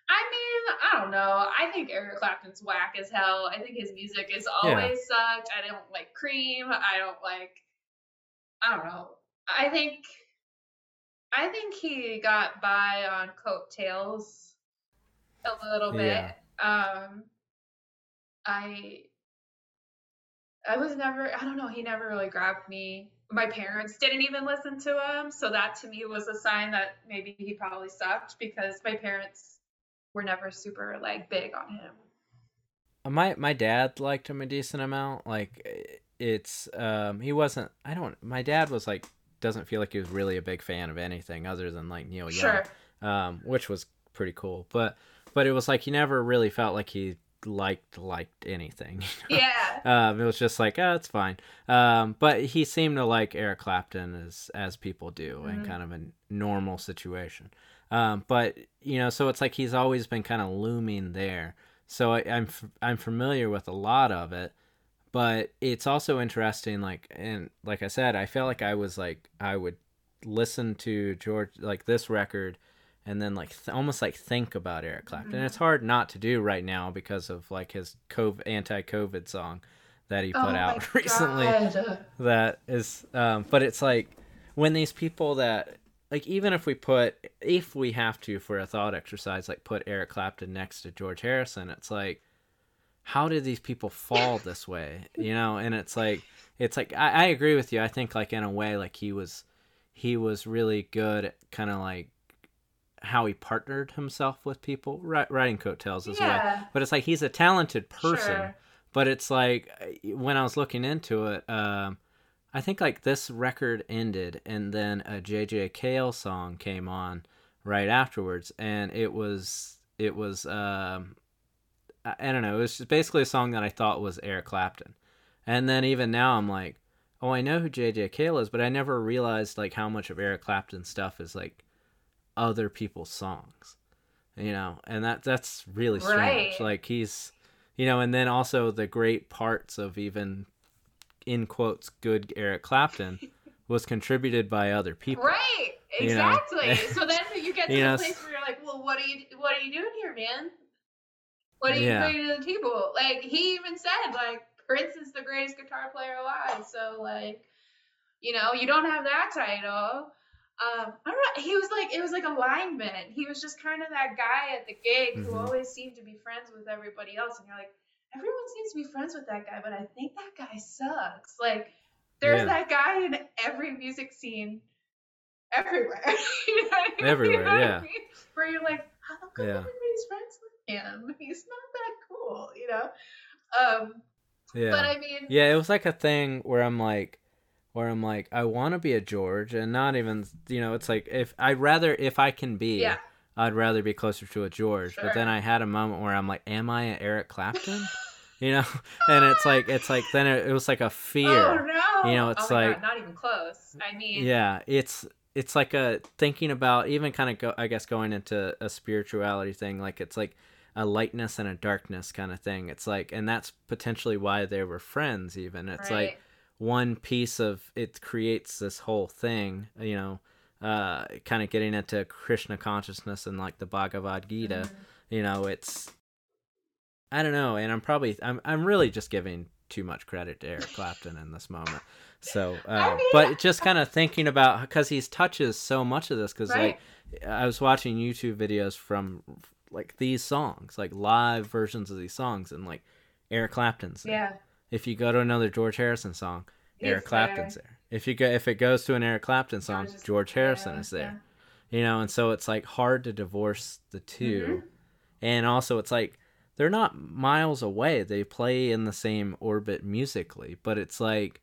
I mean, I don't know. I think Eric Clapton's whack as hell. I think his music has Yeah. always sucked. I don't like Cream. I don't like I don't know. I think I think he got by on coattails a little bit. Yeah. Um I I was never I don't know, he never really grabbed me. My parents didn't even listen to him, so that to me was a sign that maybe he probably sucked because my parents were never super like big on him. my my dad liked him a decent amount. Like it's um he wasn't. I don't. My dad was like doesn't feel like he was really a big fan of anything other than like Neil Young. Sure. um, which was pretty cool. But but it was like he never really felt like he liked liked anything. Yeah. um, it was just like, oh, it's fine. Um, but he seemed to like Eric Clapton as as people do in Mhm. kind of a normal situation. Um, but you know, so it's like he's always been kind of looming there. So I, I'm f- I'm familiar with a lot of it, but it's also interesting. Like and like I said, I felt like I was like I would listen to George like this record and then like th- almost like think about Eric Clapton. And it's hard not to do right now because of like his COVID, anti-COVID song that he put Oh out recently God. that is um but it's like when these people that like even if we put if we have to for a thought exercise like put Eric Clapton next to George Harrison it's like how did these people fall this way you know and it's like it's like I, I agree with you I think like in a way like he was he was really good at kind of like how he partnered himself with people. Ri- writing coattails as well but it's like he's a talented person. Sure. but it's like when I was looking into it, um, I think like this record ended, and then a JJ Cale song came on right afterwards, and it was it was um, I, I don't know, it was just basically a song that I thought was Eric Clapton, and then even now I'm like, oh, I know who JJ Cale is, but I never realized like how much of Eric Clapton's stuff is like other people's songs, you know, and that that's really strange. Right. Like he's you know, and then also the great parts of even in quotes good Eric Clapton was contributed by other people. Right. You know? Exactly. so then you get to You the know, place where you're like, well, what are you what are you doing here, man? What are you Yeah. bringing to the table? Like he even said, like Prince is the greatest guitar player alive. So like, you know, you don't have that title. Um, I don't know. He was like, it was like a lineman. He was just kind of that guy at the gig who Mhm. always seemed to be friends with everybody else. And you're like, everyone seems to be friends with that guy, but I think that guy sucks. Like, there's Yeah. that guy in every music scene everywhere. you know I mean? Everywhere, You know what I yeah. mean? Where you're like, how come Yeah. everybody's friends with him? He's not that cool, you know? Um, Yeah. but I mean, Yeah, it was like a thing where I'm like, where I'm like, I want to be a George, and not even, you know, it's like if I'd rather, if I can be, yeah, I'd rather be closer to a George. But then I had a moment where I'm like, am I an Eric Clapton? you know, and it's like, it's like then it, it was like a fear. Oh no! You know, oh it's oh like- God, not even close. I mean, yeah it's it's like a thinking about even kind of go i guess going into a spirituality thing like it's like a lightness and a darkness kind of thing it's like and that's potentially why they were friends even it's like right. One piece of it creates this whole thing you know uh kind of getting into krishna consciousness and like the bhagavad gita Mhm. you know it's i don't know and i'm probably i'm, I'm really just giving too much credit to eric clapton in this moment so uh, I mean- but just kind of thinking about because he touches so much of this because Right. like i was watching youtube videos from like these songs like live versions of these songs and like eric clapton's. Yeah. If you go to another george harrison song eric It's clapton's there. there if you go if it goes to an eric clapton song George george harrison is there yeah. you know and so it's like hard to divorce the 2 Mhm. and also it's like they're not miles away they play in the same orbit musically but it's like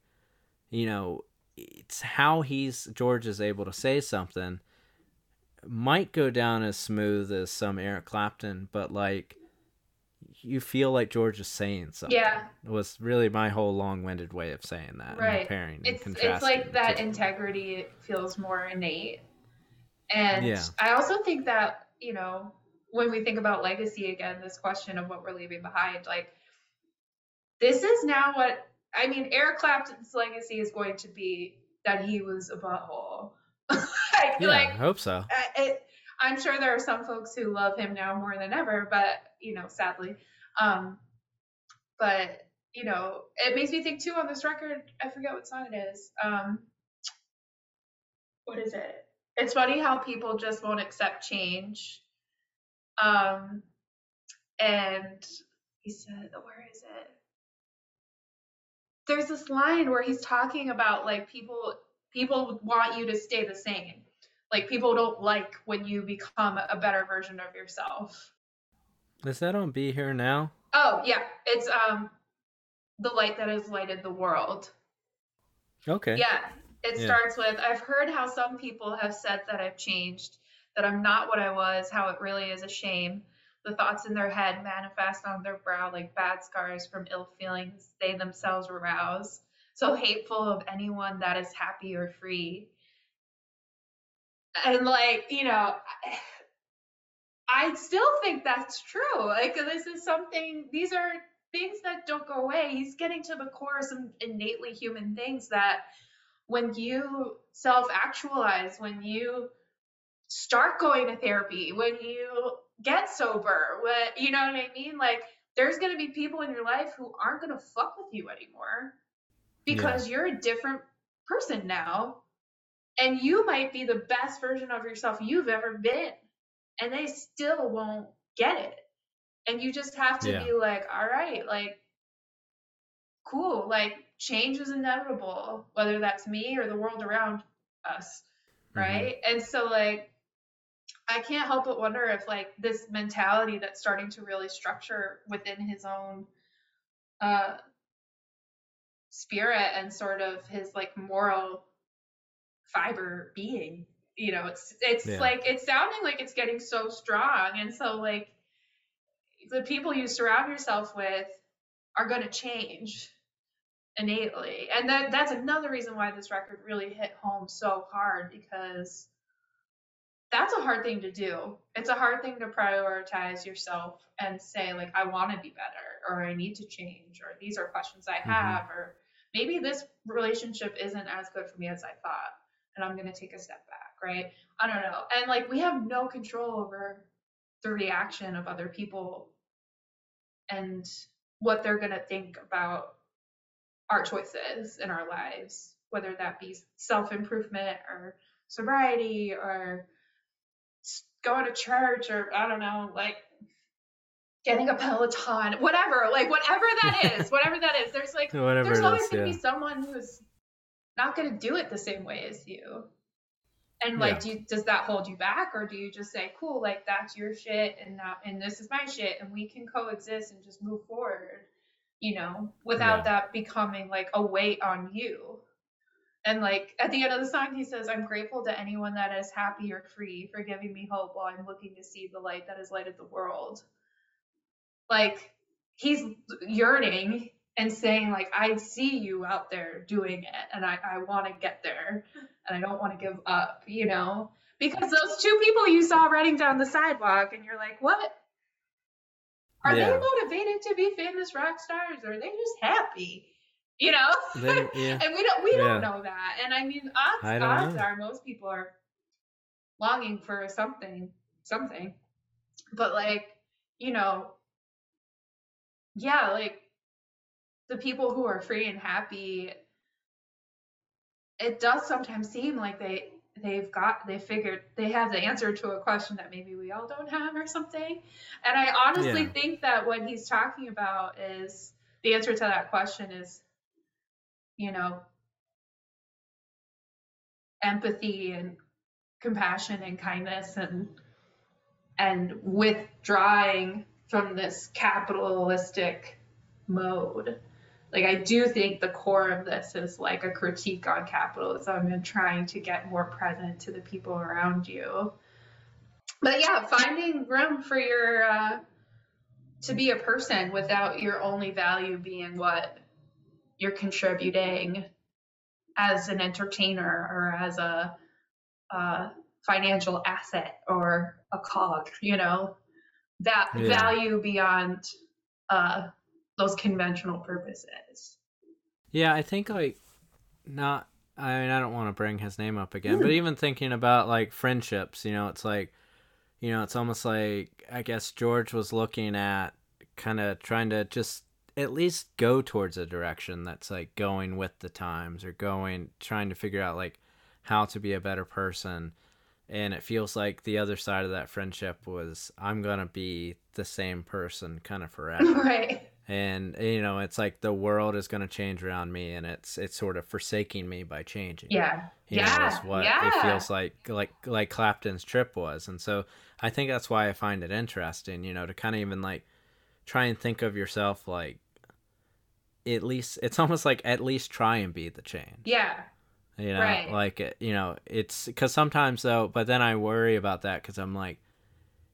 you know it's how he's george is able to say something might go down as smooth as some eric clapton but like you feel like george is saying something Yeah. it was really my whole long-winded way of saying that and Right. comparing and It's contrasting it's like that two. integrity feels more innate. And Yeah. I also think that, you know, when we think about legacy again, this question of what we're leaving behind, like this is now what I mean, Eric Clapton's legacy is going to be that he was a butthole. like, yeah like i hope so uh, it, I'm sure there are some folks who love him now more than ever, but you know, sadly, um, but you know, it makes me think too on this record. I forget what song it is. Um, what is it? It's funny how people just won't accept change. Um, and he said, where is it? There's this line where he's talking about like people people want you to stay the same. Like people don't like when you become a better version of yourself. Is that on be here now Oh yeah, it's um the light that has lighted the world. okay Yeah, it Yeah. starts with I've heard how some people have said that I've changed, that I'm not what I was, how it really is a shame. The thoughts in their head manifest on their brow like bad scars from ill feelings they themselves arouse. So hateful of anyone that is happy or free. And like, you know, I- still think that's true. Like this is something these are things that don't go away. He's getting to the core of some innately human things that when you self actualize, when you start going to therapy, when you get sober, what you know what I mean? Like there's gonna be people in your life who aren't gonna fuck with you anymore because you're a different person now. And you might be the best version of yourself you've ever been. And they still won't get it. And you just have to Yeah. be like, all right, like, cool. Like, change is inevitable, whether that's me or the world around us. Mhm. Right. And so, like, I can't help but wonder if, like, this mentality that's starting to really structure within his own uh, spirit and sort of his, like, moral fiber being you know it's it's Yeah. like it's sounding like it's getting so strong and so like the people you surround yourself with are going to change innately and that that's another reason why this record really hit home so hard because that's a hard thing to do it's a hard thing to prioritize yourself and say like i want to be better or i need to change or these are questions i Mhm. have or maybe this relationship isn't as good for me as i thought and i'm going to take a step back right i don't know and like we have no control over the reaction of other people and what they're going to think about our choices in our lives, whether that be self improvement or sobriety or going to church or I don't know, like getting a Peloton, whatever, like whatever that is, whatever that is. There's like, Whatever there's always going to yeah. be someone who's not going to do it the same way as you. And like, Yeah. do you, does that hold you back, or do you just say, "Cool, like that's your shit, and that, and this is my shit, and we can coexist and just move forward," you know, without Yeah. that becoming like a weight on you. And like at the end of the song, he says, "I'm grateful to anyone that is happy or free for giving me hope while I'm looking to see the light that has lighted the world." Like he's yearning and saying like i see you out there doing it and i, I want to get there and i don't want to give up you know because those two people you saw running down the sidewalk and you're like what are Yeah. they motivated to be famous rock stars or are they just happy you know They- yeah. and we don't we Yeah. don't know that and i mean odds, I odds know. are most people are longing for something something but like you know yeah like the people who are free and happy it does sometimes seem like they they've got they figured they have the answer to a question that maybe we all don't have or something and i honestly Yeah. think that what he's talking about is the answer to that question is you know empathy and compassion and kindness and and withdrawing from this capitalistic mode like i do think the core of this is like a critique on capitalism and trying to get more present to the people around you but yeah finding room for your uh to be a person without your only value being what you're contributing as an entertainer or as a, uh financial asset or a cog you know that Yeah. value beyond uh those conventional purposes. Yeah, I think like not I mean I don't want to bring his name up again, but hmm. even thinking about like friendships, you know, it's like you know, it's almost like I guess George was looking at kind of trying to just at least go towards a direction that's like going with the times or going trying to figure out like how to be a better person. And it feels like the other side of that friendship was I'm to be the same person kind of forever. Right and you know it's like the world is going to change around me and it's it's sort of forsaking me by changing. Yeah. You know, yeah. is what yeah. it feels like like like clapton's trip was. And so i think that's why i find it interesting you know to kind of even like try and think of yourself like at least it's almost like at least try and be the change. Yeah. You know, Right. like it- you know, it's because sometimes though, but then I worry about that because I'm like,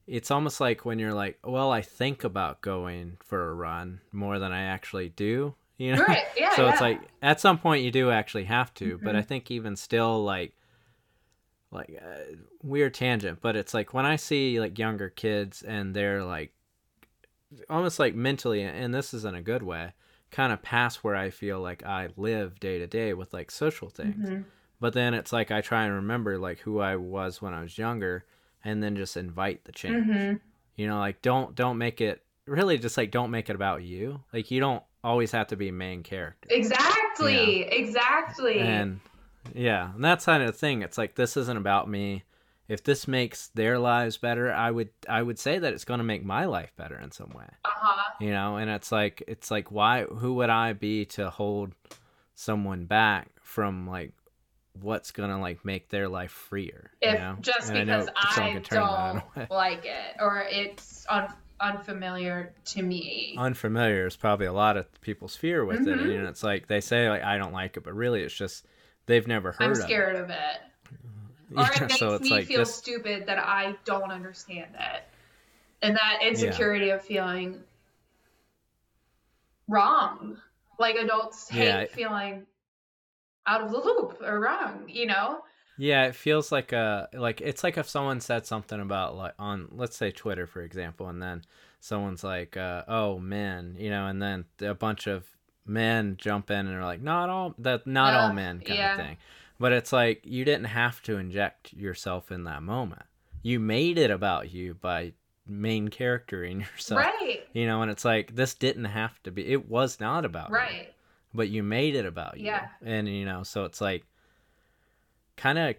it's almost like when you're like, well, I think about going for a run more than I actually do. You know, Right. Yeah. so it's like at some point you do actually have to, but Mhm. I think even still, like, like uh, weird tangent, but it's like when I see like younger kids and they're like almost like mentally, and this is in a good way, kind of past where I feel like I live day to day with like social things. Mhm. But then it's like I try and remember like who I was when I was younger, and then just invite the change. Mhm. You know, like don't don't make it really just like don't make it about you. Like you don't always have to be main character. Exactly. Exactly. And yeah, and that's kind of the thing. It's like this isn't about me. If this makes their lives better, I would I would say that it's going to make my life better in some way. uh huh. You know, and it's like it's like why who would I be to hold someone back from like what's going to like make their life freer, you If know? just And know because I, that don't like it or it's un- unfamiliar to me. unfamiliar is probably a lot of people's fear with it. Mhm. And it's like they say like I don't like it, but really it's just they've never heard I'm of scared of it. it. Or it makes so me like feel this stupid that I don't understand it. And that insecurity of feeling wrong. Like adults hate Yeah. feeling out of the loop or wrong, you know? Yeah, it feels like a like it's like if someone said something about like on let's say Twitter for example, and then someone's like, uh, "Oh men," you know, and then a bunch of men jump in and are like, "Not all that, not all men," kind yeah. of thing. But it's like you didn't have to inject yourself in that moment. You made it about you by main charactering yourself. right. You know, and it's like this didn't have to be. It was not about you Right. But you made it about you. Yeah. And you know, so it's like kind of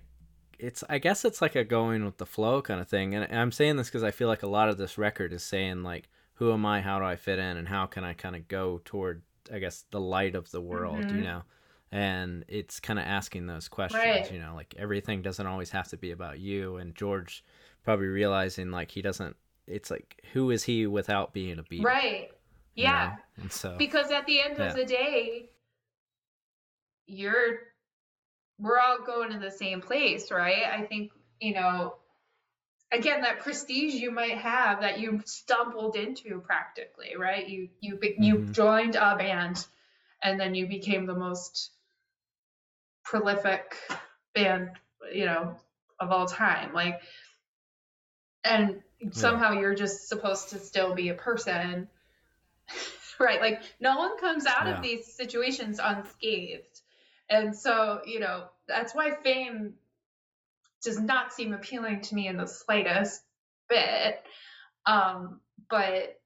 it's I guess it's like a going with the flow kind of thing. And I'm saying this cuz I feel like a lot of this record is saying like who am I, how do I fit in and how can I kind of go toward I guess the light of the world, you Mhm. know. And it's kind of asking those questions, Right. you know, like everything doesn't always have to be about you and George probably realizing like he doesn't it's like who is he without being a beat? Right. Yeah. And so Because at the end Yeah. of the day, you're we're all going to the same place, right? I think, you know, again, that prestige you might have that you stumbled into practically, right? You you you Mhm. joined a band and then you became the most prolific band, you know, of all time. Like and somehow you're just supposed to still be a person right like no one comes out Yeah. of these situations unscathed and so you know that's why fame does not seem appealing to me in the slightest bit um but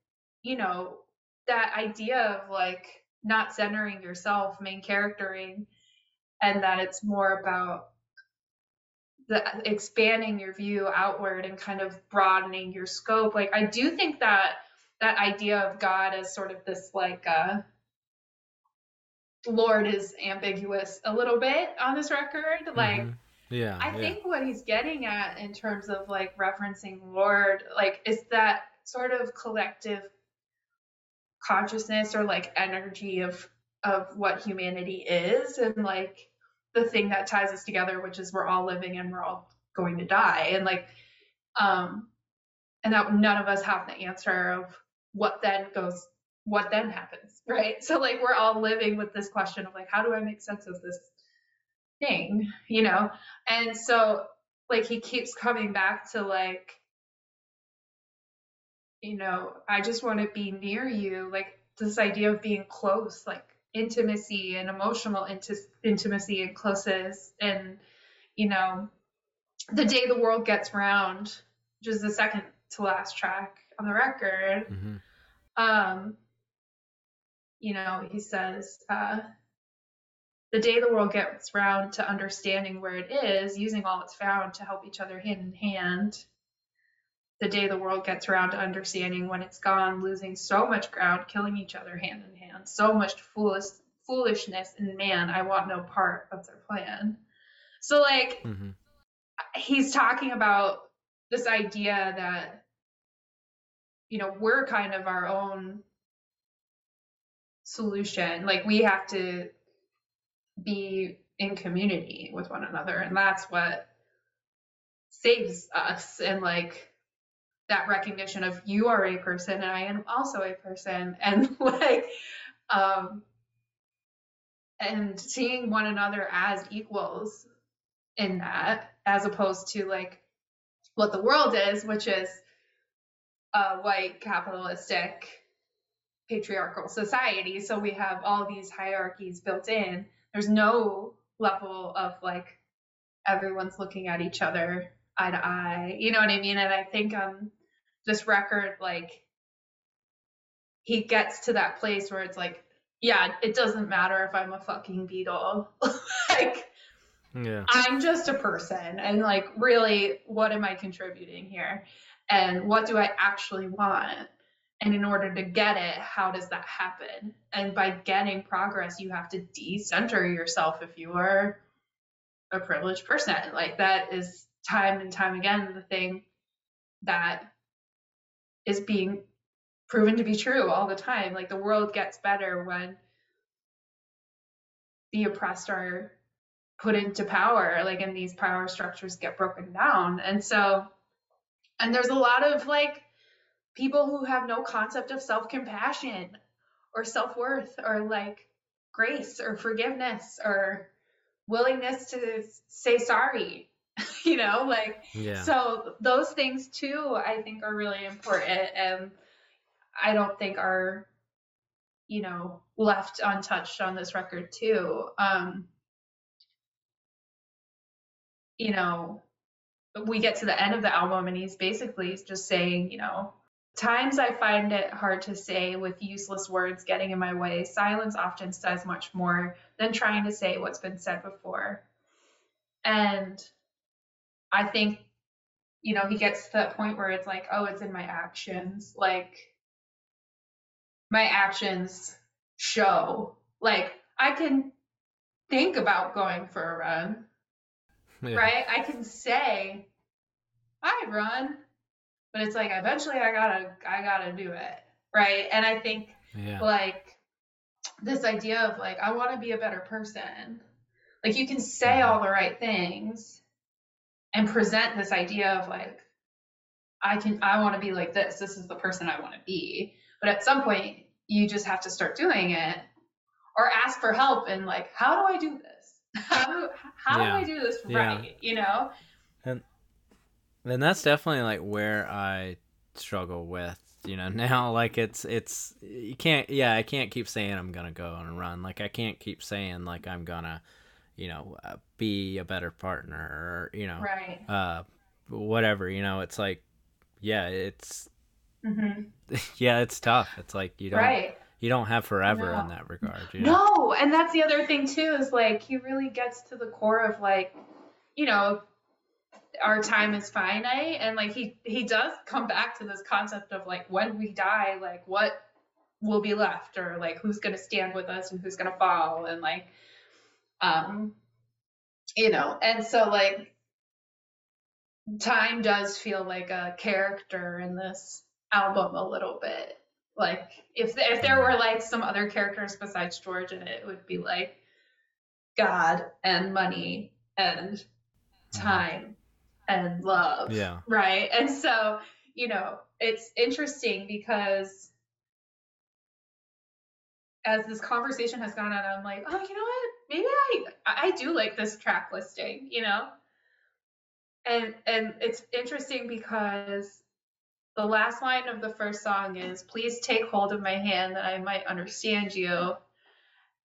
you know that idea of like not centering yourself main charactering and that it's more about the expanding your view outward and kind of broadening your scope like i do think that that idea of god as sort of this like uh lord is ambiguous a little bit on this record like Mhm. yeah. I yeah. think what he's getting at in terms of like referencing Lord, like, is that sort of collective consciousness or like energy of of what humanity is and like the thing that ties us together, which is we're all living and we're all going to die. And like um and that none of us have the answer of what then goes what then happens, right? So like we're all living with this question of like how do I make sense of this thing, you know? And so like he keeps coming back to like you know, I just want to be near you, like this idea of being close, like intimacy and emotional inti- intimacy and closeness and you know, the day the world gets round, which is the second to last track on the record, Mhm. Um, you know, he says, uh, the day the world gets round to understanding where it is, using all it's found to help each other hand in hand. The day the world gets around to understanding when it's gone, losing so much ground, killing each other hand in hand, so much foolish foolishness, and man, I want no part of their plan. So like mm-hmm. he's talking about this idea that you know we're kind of our own solution. Like we have to be in community with one another and that's what saves us. And like that recognition of you are a person and I am also a person and like um and seeing one another as equals in that as opposed to like what the world is which is a white capitalistic patriarchal society. So we have all these hierarchies built in. There's no level of like everyone's looking at each other eye to eye. You know what i mean? And i think um this record like he gets to that place where it's like yeah it doesn't matter if i'm a fucking Beatle. Like Yeah. I'm just a person. And like really what am I contributing here? And what do I actually want? And in order to get it, how does that happen? And by getting progress, you have to decenter yourself if you are a privileged person. Like that is time and time again the thing that is being proven to be true all the time. Like the world gets better when the oppressed are put into power like and these power structures get broken down and so and there's a lot of like people who have no concept of self-compassion or self-worth or like grace or forgiveness or willingness to say sorry you know like Yeah. so those things too i think are really important and i don't think are you know left untouched on this record too um you know, we get to the end of the album and he's basically just saying, you know, times I find it hard to say with useless words getting in my way. Silence often says much more than trying to say what's been said before. And I think, you know, he gets to that point where it's like, oh, it's in my actions. Like, my actions show. Like, I can think about going for a run yeah. right? I can say, I run, but it's like eventually I gotta I gotta do it, right? And I think Yeah. like this idea of like I want to be a better person, like you can say mm-hmm. all the right things and present this idea of like I can I want to be like this. This is the person I want to be. But at some point you just have to start doing it or ask for help and like how do I do this? How do how Yeah. do I do this Yeah. right? You know? And then that's definitely like where I struggle with, you know, now like it's it's you can't yeah, I can't keep saying I'm going to go on a run. Like I can't keep saying like I'm going to, you know, uh, be a better partner or, you know, Right. uh whatever, you know, it's like yeah, it's hmm yeah, it's tough. It's like you don't Right. You don't have forever No. in that regard, you know. No, and that's the other thing too is like he really gets to the core of like, you know, our time is finite and like he he does come back to this concept of like when we die, like what will be left or like who's going to stand with us and who's going to fall and like um you know, and so like time does feel like a character in this album a little bit. Like if if there were like some other characters besides George in it, it would be like God and money and mm-hmm. time and love. Yeah. Right. And so, you know, it's interesting because as this conversation has gone on, I'm like, oh, you know what? Maybe I I do like this track listing, you know? And and it's interesting because the last line of the first song is please take hold of my hand that I might understand you.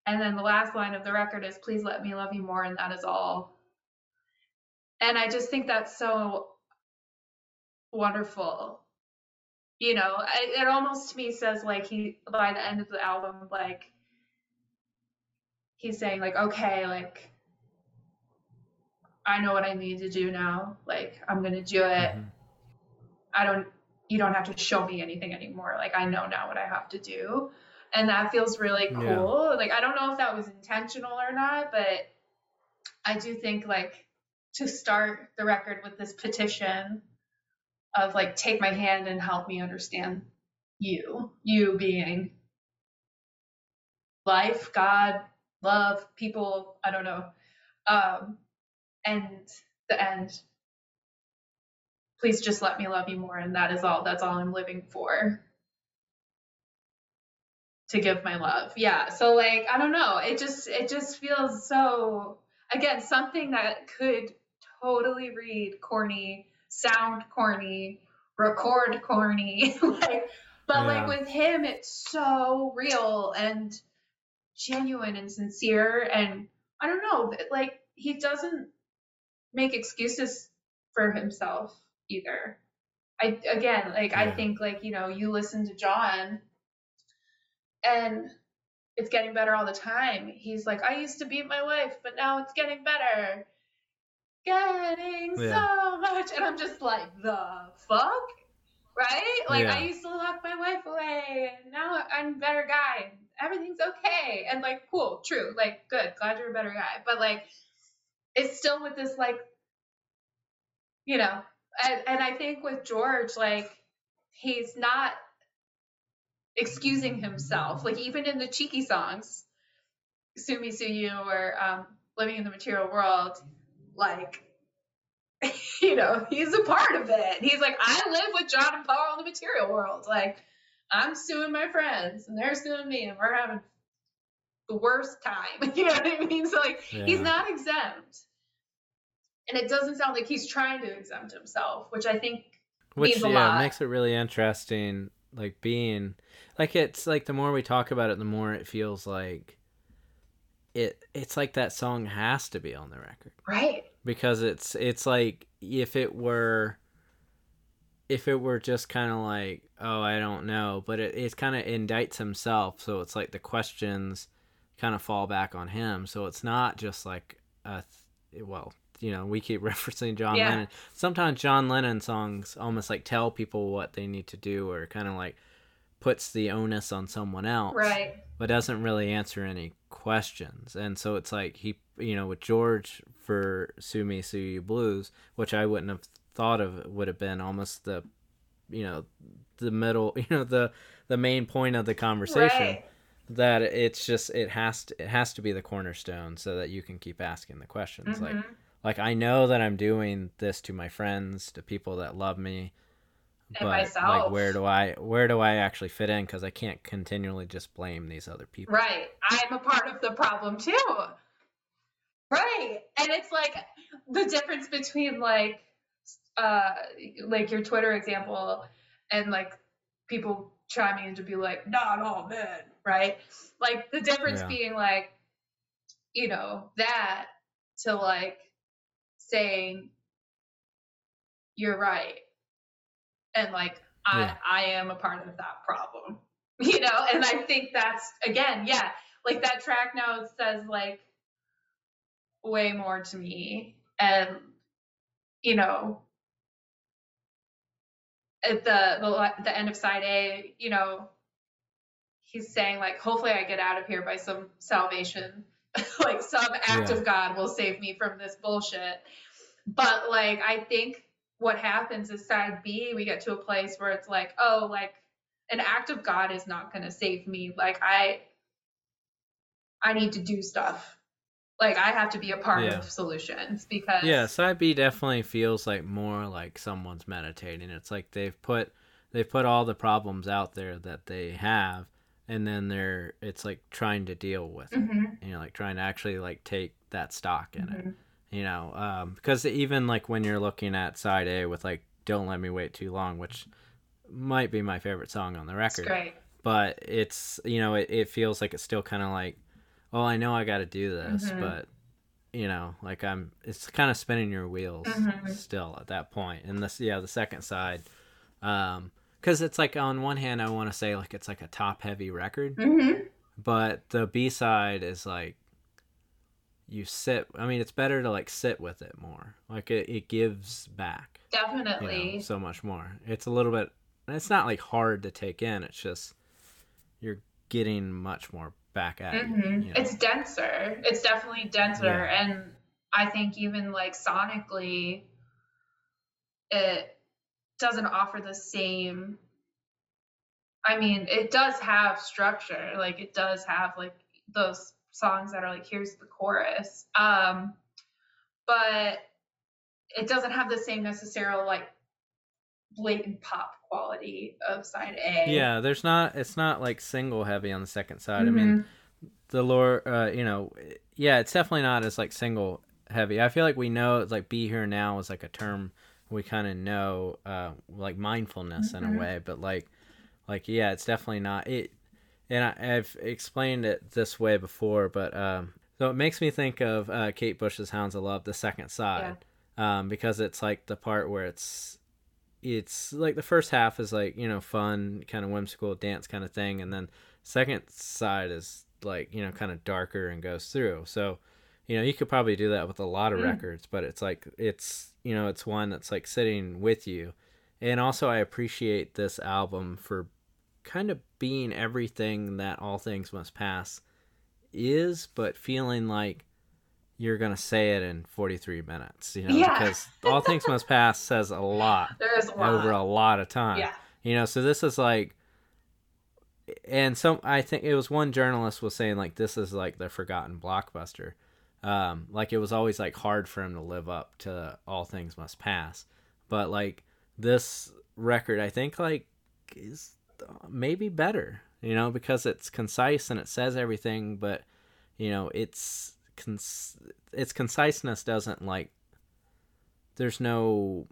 And then the last line of the record is please let me love you more and that is all. And I just think that's so wonderful. You know, I- it almost to me says like he by the end of the album like he's saying like okay, like I know what I need to do now. Like I'm to do it. Mhm. I don't you don't have to show me anything anymore. Like I know now what I have to do. And that feels really Yeah. cool. Like I don't know if that was intentional or not, but I do think like to start the record with this petition of like take my hand and help me understand you. You being life, God, love, people, I don't know. Um, and the end. Please just let me love you more, and that is all. That's all I'm living for. To give my love, yeah. So like, I don't know. It just it just feels so again something that could totally read corny, sound corny, record corny, like. But like with him, it's so real and genuine and sincere, and I don't know, like he doesn't make excuses for himself either. I again, like I think like, you know, you listen to John and it's getting better all the time. He's like, I used to beat my wife, but now it's getting better. Getting Yeah. so much. And I'm just like, the fuck? Right? Like I used to lock my wife away and now I'm a better guy. Everything's okay. And like, cool, true. Like, good. Glad you're a better guy. But like it's still with this like you know, and, and I think with George, like he's not excusing himself. Like even in the cheeky songs, "Sue Me, Sue You" or um, "Living in the Material World," like you know, he's a part of it. He's like, I live with John and Paul in the material world. Like I'm suing my friends and they're suing me, and we're having the worst time. You know what I mean? So like he's not exempt. And it doesn't sound like he's trying to exempt himself, which I think which means a yeah lot. makes it really interesting like being like it's like the more we talk about it the more it feels like it it's like that song has to be on the record right. because it's it's like if it were if it were just kind of like oh i don't know but it, it kind of indicts himself so it's like the questions kind of fall back on him so it's not just like a th- well you know we keep referencing john Yeah. lennon sometimes john lennon songs almost like tell people what they need to do or kind of like puts the onus on someone else Right. but doesn't really answer any questions. And so it's like he, you know, with George for "Sue Me, Sue You" blues, which I wouldn't have thought of would have been almost the, you know, the middle, you know, the the main point of the conversation. Right. That it's just it has to it has to be the cornerstone so that you can keep asking the questions. Like Mhm. Like I know that I'm doing this to my friends, to people that love me. And But like, where do I where do I actually fit in? Because I can't continually just blame these other people. Right. I'm a part of the problem too. Right. And it's like the difference between like uh like your Twitter example and like people chiming in to be like, not all men, right? Like the difference Yeah. being like, you know, that to like saying you're right. And like I Yeah. I am a part of that problem. You know, and I think that's again, yeah, like that track now says like way more to me and you know at the the, the end of side a you know he's saying like hopefully i get out of here by some salvation like some act Yeah. of god will save me from this bullshit but like i think what happens is side b we get to a place where it's like oh like an act of god is not going to save me like i i need to do stuff like i have to be a part Yeah. of solutions because Yeah, side B definitely feels like more like someone's meditating. It's like they've put they've put all the problems out there that they have and then they're it's like trying to deal with it. Mhm, You know, like trying to actually like take that stock in it. mhm. You know, um because even like when you're looking at side A with like Don't Let Me Wait Too Long, which might be my favorite song on the record. But it's you know, it, it feels like it's still kind of like well, I know I got to do this, Mhm. but you know, like I'm, it's kind of spinning your wheels Mhm. still at that point. And this, yeah, the second side, um, because it's like on one hand, I want to say like it's like a top heavy record, Mhm. but the B side is like you sit. I mean, it's better to like sit with it more. Like it, it gives back, you definitely know, so much more. It's a little bit. It's not like hard to take in. It's just you're getting much more back at hmm you. you know? It's denser. It's definitely denser, Yeah. and I think even like sonically, it doesn't offer the same. I mean, it does have structure. Like it does have like those songs that are like, here's the chorus. Um, but it doesn't have the same necessarily like blatant pop quality of side A. Yeah, there's not. It's not like single heavy on the second side. I mean, the lore. Uh, you know, yeah, it's definitely not as like single heavy. I feel like we know it's like be here now is like a term we kind of know, uh, like mindfulness in Mhm. a way, but like, like yeah, it's definitely not it. And I, I've explained it this way before, but um, so it makes me think of uh, Kate Bush's Hounds of Love, the second side, um, because it's like the part where it's it's like the first half is like you know fun kind of whimsical dance kind of thing and then second side is like you know kind of darker and goes through so you know you could probably do that with a lot of Mm. records but it's like it's you know it's one that's like sitting with you and also i appreciate this album for kind of being everything that all things must pass is but feeling like you're gonna say it in 43 minutes you know Yeah. because all things must pass says a lot a lot. over a lot of time. yeah. You know, so this is like and some I think it was one journalist was saying like this is like the forgotten blockbuster. Um like it was always like hard for him to live up to all things must pass. But like this record I think like is maybe better, you know, because it's concise and it says everything but you know, it's cons- its conciseness doesn't like there's no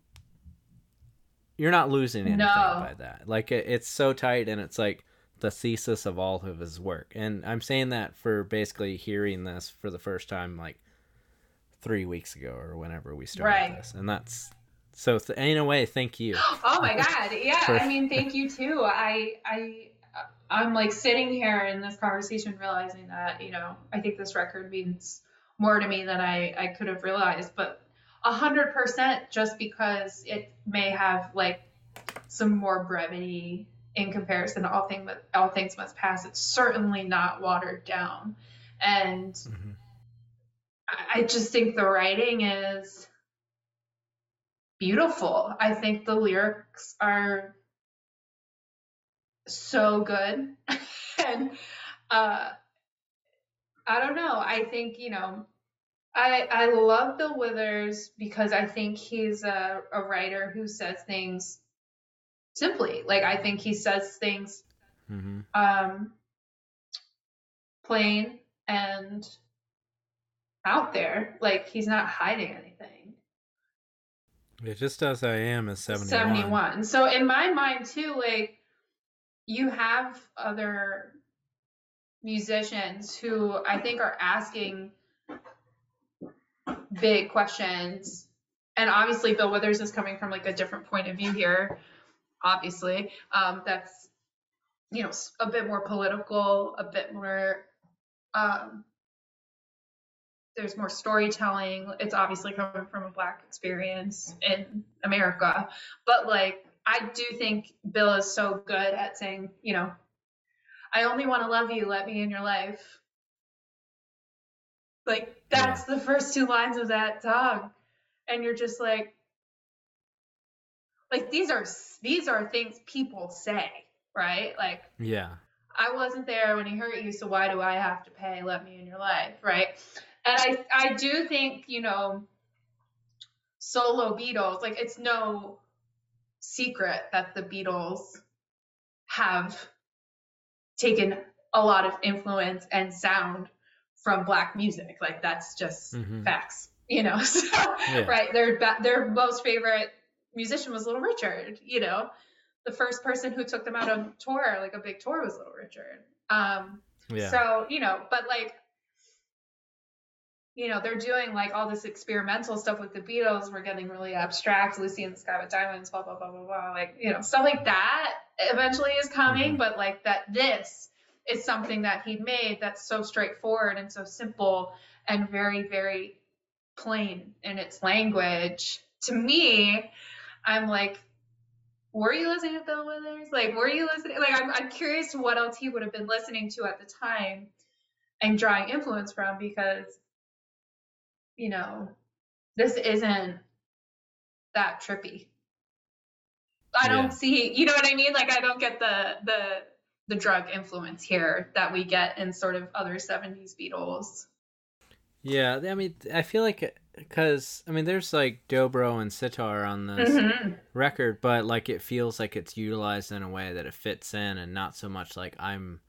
you're not losing anything No. by that. Like it, it's so tight and it's like the thesis of all of his work. And I'm saying that for basically hearing this for the first time like 3 weeks ago or whenever we started Right. this. And that's so th- in a way thank you. Oh my god. Yeah. For- I mean, thank you too. I I uh, I'm like sitting here in this conversation realizing that, you know, I think this record means more to me than I I could have realized, but a hundred percent just because it may have like some more brevity in comparison to all thing all things must pass. It's certainly not watered down. And Mhm. I I just think the writing is beautiful. I think the lyrics are so good. and uh I don't know. I think, you know, I I love Bill Withers because I think he's a, a writer who says things simply. Like I think he says things mm-hmm. um, plain and out there. Like he's not hiding anything. It just as I am is 71. 71. So in my mind too, like you have other musicians who I think are asking big questions. And obviously Bill Withers is coming from like a different point of view here. Obviously. Um that's you know a bit more political, a bit more um there's more storytelling. It's obviously coming from a black experience in America. But like I do think Bill is so good at saying, you know, I only want to love you, let me in your life. Like that's the first two lines of that song. And you're just like like these are these are things people say, right? Like Yeah. I wasn't there when he hurt you, so why do I have to pay? Let me in your life, right? And I I do think, you know, solo Beatles, like it's no secret that the Beatles have taken a lot of influence and sound from black music. Like that's just Mhm. facts, you know. So, Right, their their most favorite musician was Little Richard, you know. The first person who took them out on tour, like a big tour, was Little Richard. Um, Yeah. so, you know, but like, you know, they're doing like all this experimental stuff with the Beatles. We're getting really abstract. Lucy in the Sky with Diamonds, blah, blah, blah, blah, blah. Like, you know, stuff like that eventually is coming. Mhm. But like that, this is something that he made that's so straightforward and so simple and very, very plain in its language. To me, I'm like, were you listening to Bill Withers? Like, were you listening? Like, I'm, I'm curious to what else he would have been listening to at the time and drawing influence from because, you know, this isn't that trippy. I don't see, you know what I mean? Like, I don't get the, the, the drug influence here that we get in sort of other 70s Beatles. Yeah, I mean, I feel like because I mean, there's like dobro and sitar on this Mhm. record, but like it feels like it's utilized in a way that it fits in, and not so much like I'm,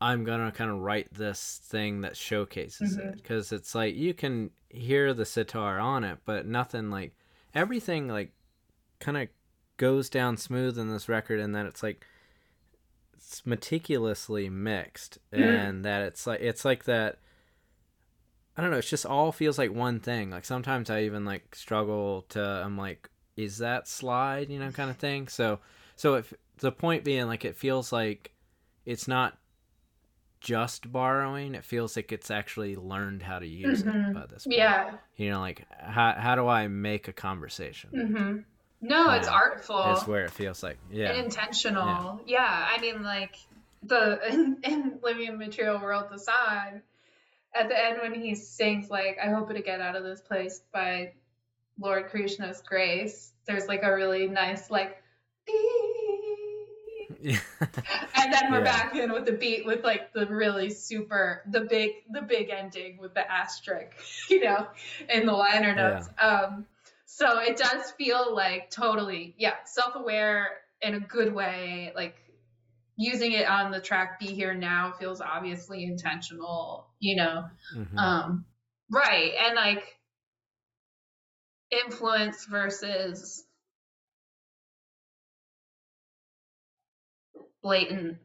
I'm gonna kind of write this thing that showcases it, Mhm. because it's like you can hear the sitar on it, but nothing like everything like kind of goes down smooth in this record, and that it's like it's meticulously mixed, Mhm. and that it's like it's like that. I don't know. It's just all feels like one thing. Like sometimes I even like struggle to. I'm like, is that slide? You know, kind of thing. So, so if the point being like it feels like it's not just borrowing. It feels like it's actually learned how to use Mhm. it by this point. Yeah. You know, like how how do I make a conversation? hmm No, it's Yeah. artful. Is where it feels like yeah. and intentional. Yeah. I mean, like the in, in Living Material World, the song at the end when he sings like "I hope to get out of this place" by Lord Krishna's Grace. There's like a really nice like. Yeah. And then we're Yeah. back in with the beat with like the really super the big the big ending with the asterisk, you know, in the liner notes. Um so it does feel like totally, yeah, self-aware in a good way, like using it on the track Be Here Now feels obviously intentional, you know. Mhm. Um right, and like influence versus blatant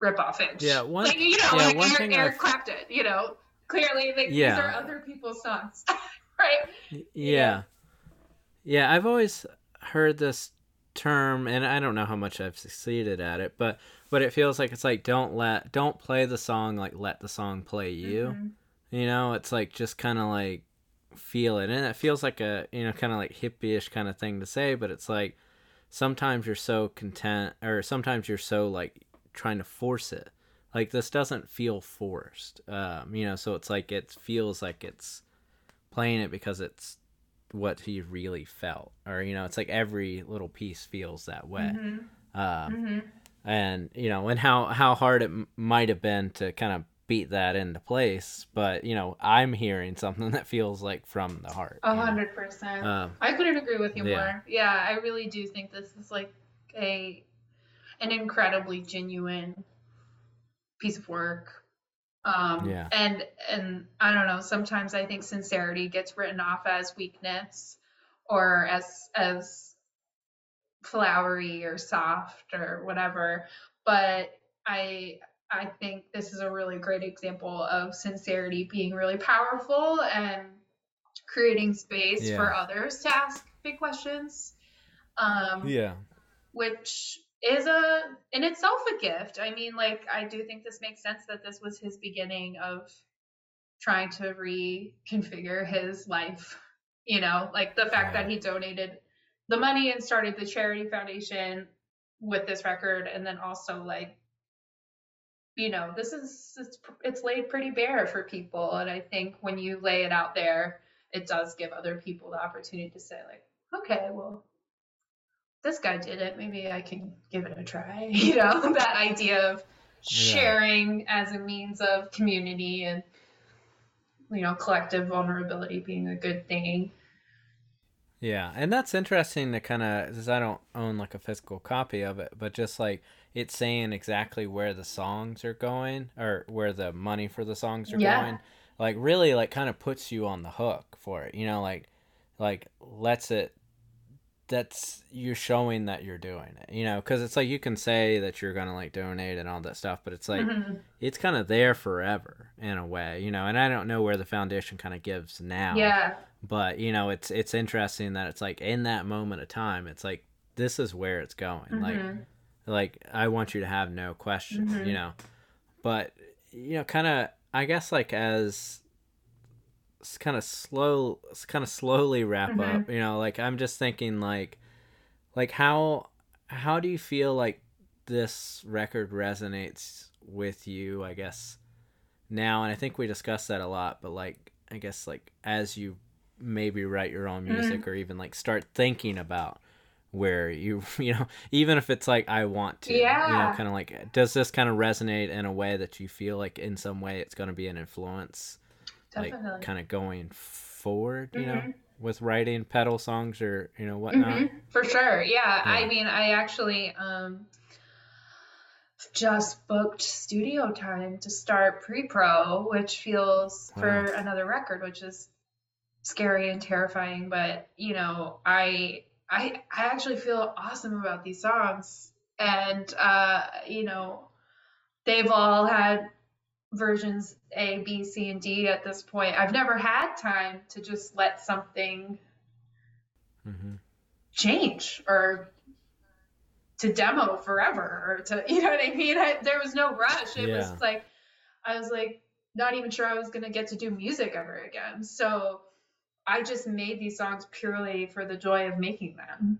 rip-offage. Yeah, one- like, you know, yeah, like one Eric, thing Eric Clapton, you know, clearly like, Yeah. these are other people's songs, right? Y- yeah. yeah i've always heard this term and i don't know how much i've succeeded at it but but it feels like it's like don't let don't play the song like let the song play you. Mhm. you know it's like just kind of like feel it. And it feels like a you know kind of like hippie-ish kind of thing to say but it's like sometimes you're so content or sometimes you're so like trying to force it. Like this doesn't feel forced um you know so it's like it feels like it's playing it because it's what he really felt or you know it's like every little piece feels that way Mhm. um Mhm. and you know and how how hard it m- might have been to kind of beat that into place but you know i'm hearing something that feels like from the heart A hundred percent. um I couldn't agree with you Yeah. more. Yeah, I really do think this is like a an incredibly genuine piece of work. Um, Yeah. And and I don't know. Sometimes I think sincerity gets written off as weakness or as as flowery or soft or whatever. But I I think this is a really great example of sincerity being really powerful and creating space Yeah. for others to ask big questions. Um, yeah which is a in itself a gift. I mean, like I do think this makes sense that this was his beginning of trying to reconfigure his life. You know, like the fact that he donated the money and started the charity foundation with this record, and then also like, you know, this is it's it's laid pretty bare for people, and I think when you lay it out there, it does give other people the opportunity to say like, okay, well, this guy did it. Maybe I can give it a try. You know, that idea of sharing as a means of community and, you know, collective vulnerability being a good thing. Yeah, and that's interesting to kind of because I don't own like a physical copy of it, but just like it's saying exactly where the songs are going or where the money for the songs are Yeah. going, like really like kind of puts you on the hook for it. You know, like like lets it. That's you're showing that you're doing it. You know, because it's like you can say that you're gonna like donate and all that stuff, but it's like Mhm. it's kind of there forever in a way. You know, and I don't know where the foundation kind of gives now Yeah. but you know it's it's interesting that it's like in that moment of time it's like this is where it's going like Mhm. like i want you to have no questions Mhm. you know but you know kind of i guess like as kind of slow kind of slowly wrap Mhm. up you know like i'm just thinking like like how how do you feel like this record resonates with you i guess now and i think we discussed that a lot but like i guess like as you maybe write your own music or even like start thinking about where you you know even if it's like i want to yeah. you know kind of like does this kind of resonate in a way that you feel like in some way it's going to be an influence like kind of going forward, you know, Mhm. with writing pedal songs or you know whatnot. Mhm, for sure. Yeah. I mean, I actually um just booked studio time to start pre-pro, which feels for another record, which is scary and terrifying, but you know, I I I actually feel awesome about these songs. And uh, you know, they've all had versions A, B, C, and D at this point. I've never had time to just let something hmm change or to demo forever or to you know what I mean. I, there was no rush. It Yeah. was like I was like not even sure I was gonna get to do music ever again. So I just made these songs purely for the joy of making them.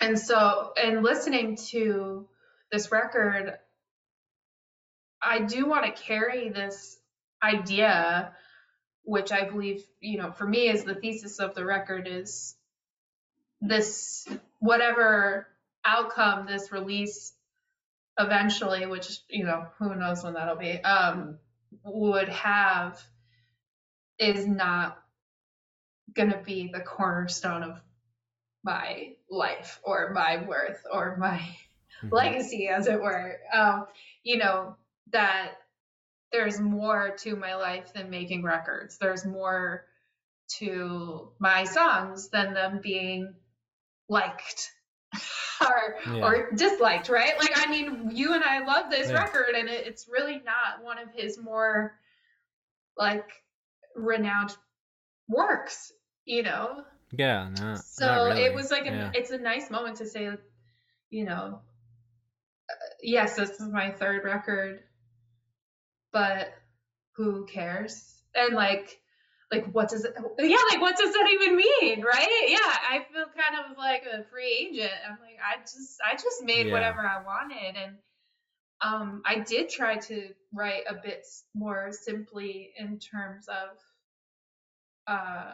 And so and listening to this record, I do want to carry this idea, which I believe, you know, for me is the thesis of the record is this whatever outcome this release eventually which you know who knows when that'll be um would have is not gonna be the cornerstone of my life or my worth or my Mhm. legacy as it were um you know that there's more to my life than making records there's more to my songs than them being liked or Yeah. or disliked right like i mean you and i love this Yeah. record and it, it's really not one of his more like renowned works you know Yeah, no. so really. it was like a, yeah. it's a nice moment to say you know uh, yes this is my third record but who cares? And like like what does it yeah like what does that even mean right? Yeah i feel kind of like a free agent. I'm like i just i just made Yeah. whatever i wanted. And um i did try to write a bit more simply in terms of uh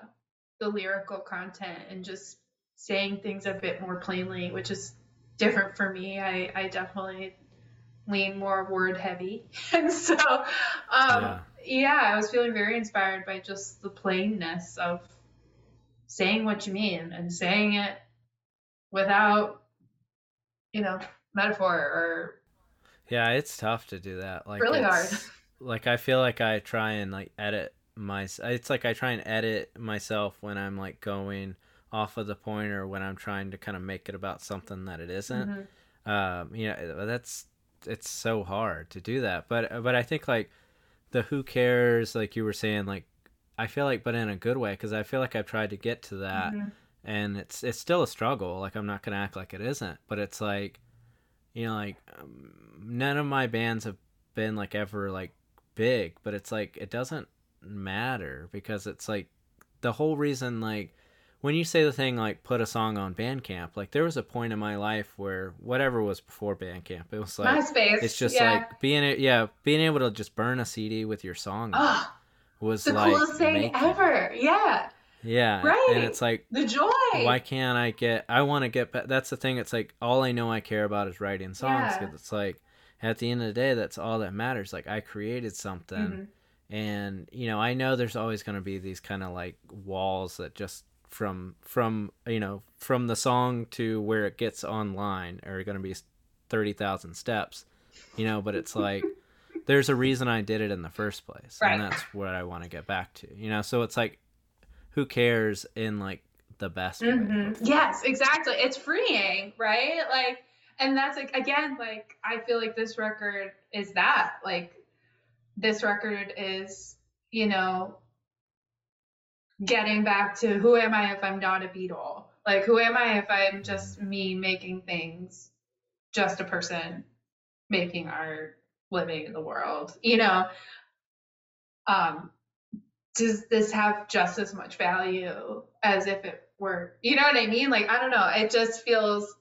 the lyrical content and just saying things a bit more plainly which is different for me. I i definitely lean more word heavy and so um Yeah. yeah. i was feeling very inspired by just the plainness of saying what you mean and saying it without you know metaphor or Yeah, it's tough to do that. Like Really hard. Like I feel like I try and like edit my. It's like I try and edit myself when I'm like going off of the point or when I'm trying to kind of make it about something that it isn't. Mhm. Um, you know, that's it's so hard to do that. But but I think like the who cares, like you were saying, like I feel like, but in a good way, because I feel like I've tried to get to that Mhm. and it's it's still a struggle like i'm not gonna act like it isn't but it's like you know like um, none of my bands have been like ever like big but it's like it doesn't matter because it's like the whole reason like when you say the thing like put a song on bandcamp like there was a point in my life where whatever was before bandcamp it was like myspace it's just yeah. like being a- yeah being able to just burn a cd with your song oh, was the like coolest thing ever yeah yeah Right. and it's like the joy why can't I get? I want to get. That's the thing. It's like all I know I care about is writing songs. Yeah. 'cause it's like at the end of the day, that's all that matters. Like I created something, Mhm. and you know I know there's always going to be these kind of like walls that just from from you know from the song to where it gets online are going to be thirty thousand steps, you know. But it's like there's a reason I did it in the first place, Right. and that's what I want to get back to. You know, so it's like who cares in like the best way. Mhm. Yes, exactly. It's freeing, right? Like, and that's like again, like I feel like this record is that. Like, this record is, you know, getting back to who am I if I'm not a Beatle? Like, who am I if I'm just me making things, just a person making art, living in the world? You know, um, does this have just as much value as if it were you know what i mean like i don't know it just feels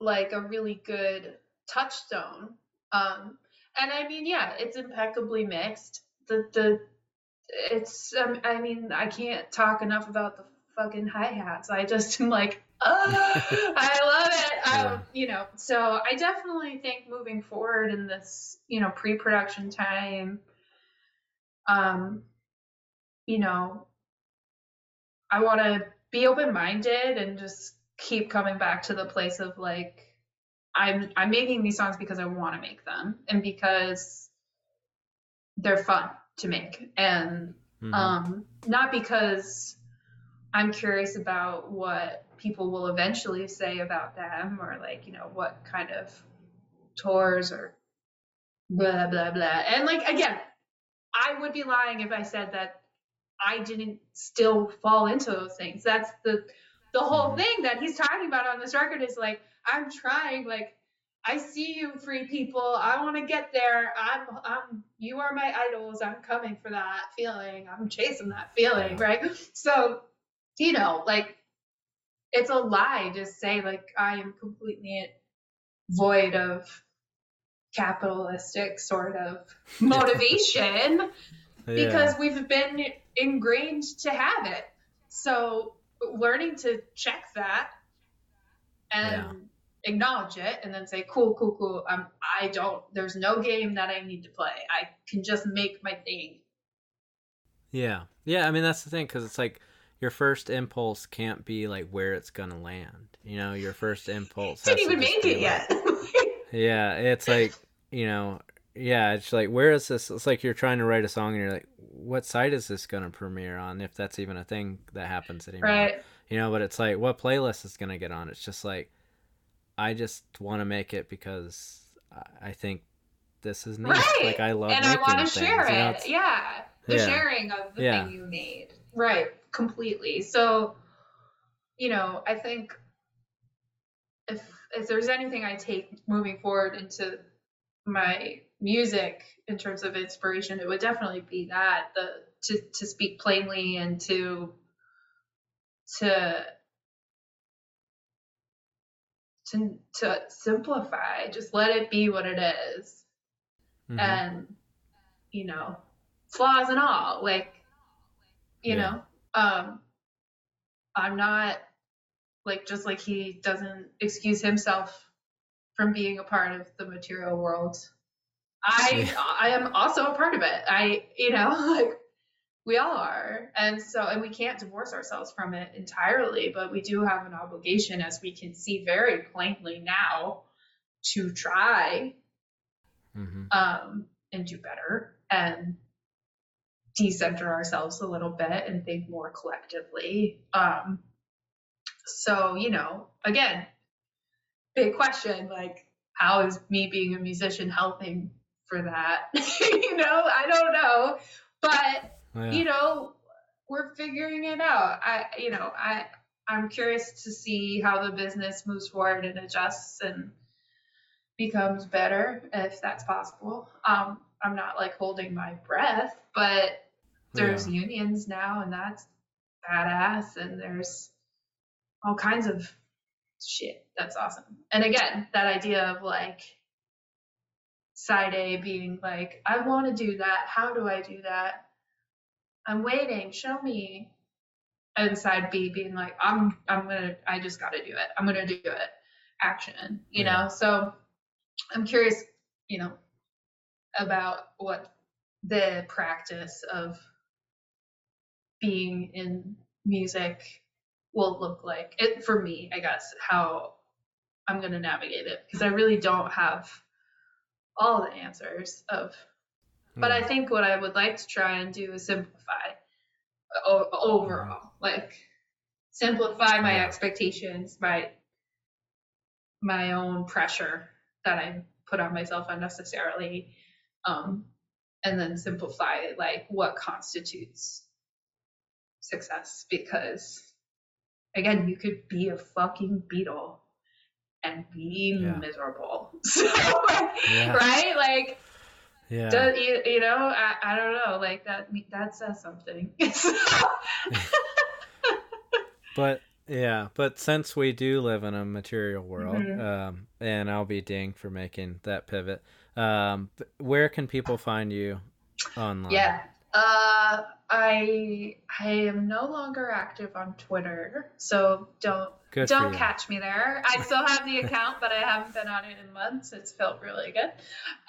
like a really good touchstone um and i mean yeah it's impeccably mixed the the it's um, i mean i can't talk enough about the fucking hi-hats i just am like oh, i love it. Um, you know so i definitely think moving forward in this you know pre-production time um you know, I want to be open minded and just keep coming back to the place of like, I'm I'm making these songs because I want to make them and because they're fun to make and Mhm. um, not because I'm curious about what people will eventually say about them or like, you know, what kind of tours or blah, blah, blah. And like, again, I would be lying if I said that I didn't still fall into those things. That's the, the whole Mhm. thing that he's talking about on this record is like, I'm trying, like, I see you, free people. I want to get there. I'm, I'm, you are my idols. I'm coming for that feeling. I'm chasing that feeling, right? So, you know, like, it's a lie to say like I am completely void of capitalistic sort of motivation because we've been ingrained to have it. So, learning to check that and Yeah. Acknowledge it and then say cool cool cool um, i don't there's no game that i need to play i can just make my thing Yeah. Yeah, I mean that's the thing cuz it's like your first impulse can't be like where it's going to land. You know, your first impulse didn't even make it like- yet Yeah, it's like, you know, yeah, it's like where is this? It's like you're trying to write a song and you're like what site is this going to premiere on if that's even a thing that happens anymore. right You know, but it's like what playlist is going to get on? It's just like I just want to make it because I- think this is neat. Right. Like I love it. and i want to share you know, it yeah the Yeah. sharing of the Yeah. thing you made right completely so you know i think if if there's anything i take moving forward into my music in terms of inspiration it would definitely be that the to to speak plainly and to to to to simplify just let it be what it is Mhm. and you know flaws and all like you Yeah. know um i'm not like just like he doesn't excuse himself from being a part of the material world i Yeah. i am also a part of it i you know like we all are and so and we can't divorce ourselves from it entirely but we do have an obligation as we can see very plainly now to try Mhm. um, and do better and decenter ourselves a little bit and think more collectively. Um, so, you know, again, big question like, how is me being a musician helping for that? you know, I don't know. But, Yeah. you know, we're figuring it out. I, you know, I, I'm curious to see how the business moves forward and adjusts and becomes better if that's possible. Um, I'm not like holding my breath, but there's unions now, and that's badass. And there's all kinds of shit that's awesome. And again, that idea of like side A being like, I want to do that. How do I do that? I'm waiting. Show me. Inside side B being like, I'm I'm gonna I just gotta do it. I'm gonna do it. Action. You Yeah. know? So I'm curious, you know, about what the practice of being in music will look like. It for me, I guess, how I'm gonna navigate it because I really don't have all the answers of but I think what I would like to try and do is simplify o- overall, like simplify my expectations, my my own pressure that I put on myself unnecessarily, um, and then simplify like what constitutes success. Because again, you could be a fucking Beatle and be Yeah. miserable. So, Yeah. right? Like yeah. does, you, you know, I, I don't know, like that that says something. But yeah, but since we do live in a material world, Mhm. um, and I'll be dinged for making that pivot. Um, where can people find you online? yeah. Uh I I am no longer active on Twitter, so don't Good don't catch me there. I still have the account, but I haven't been on it in months. It's felt really good.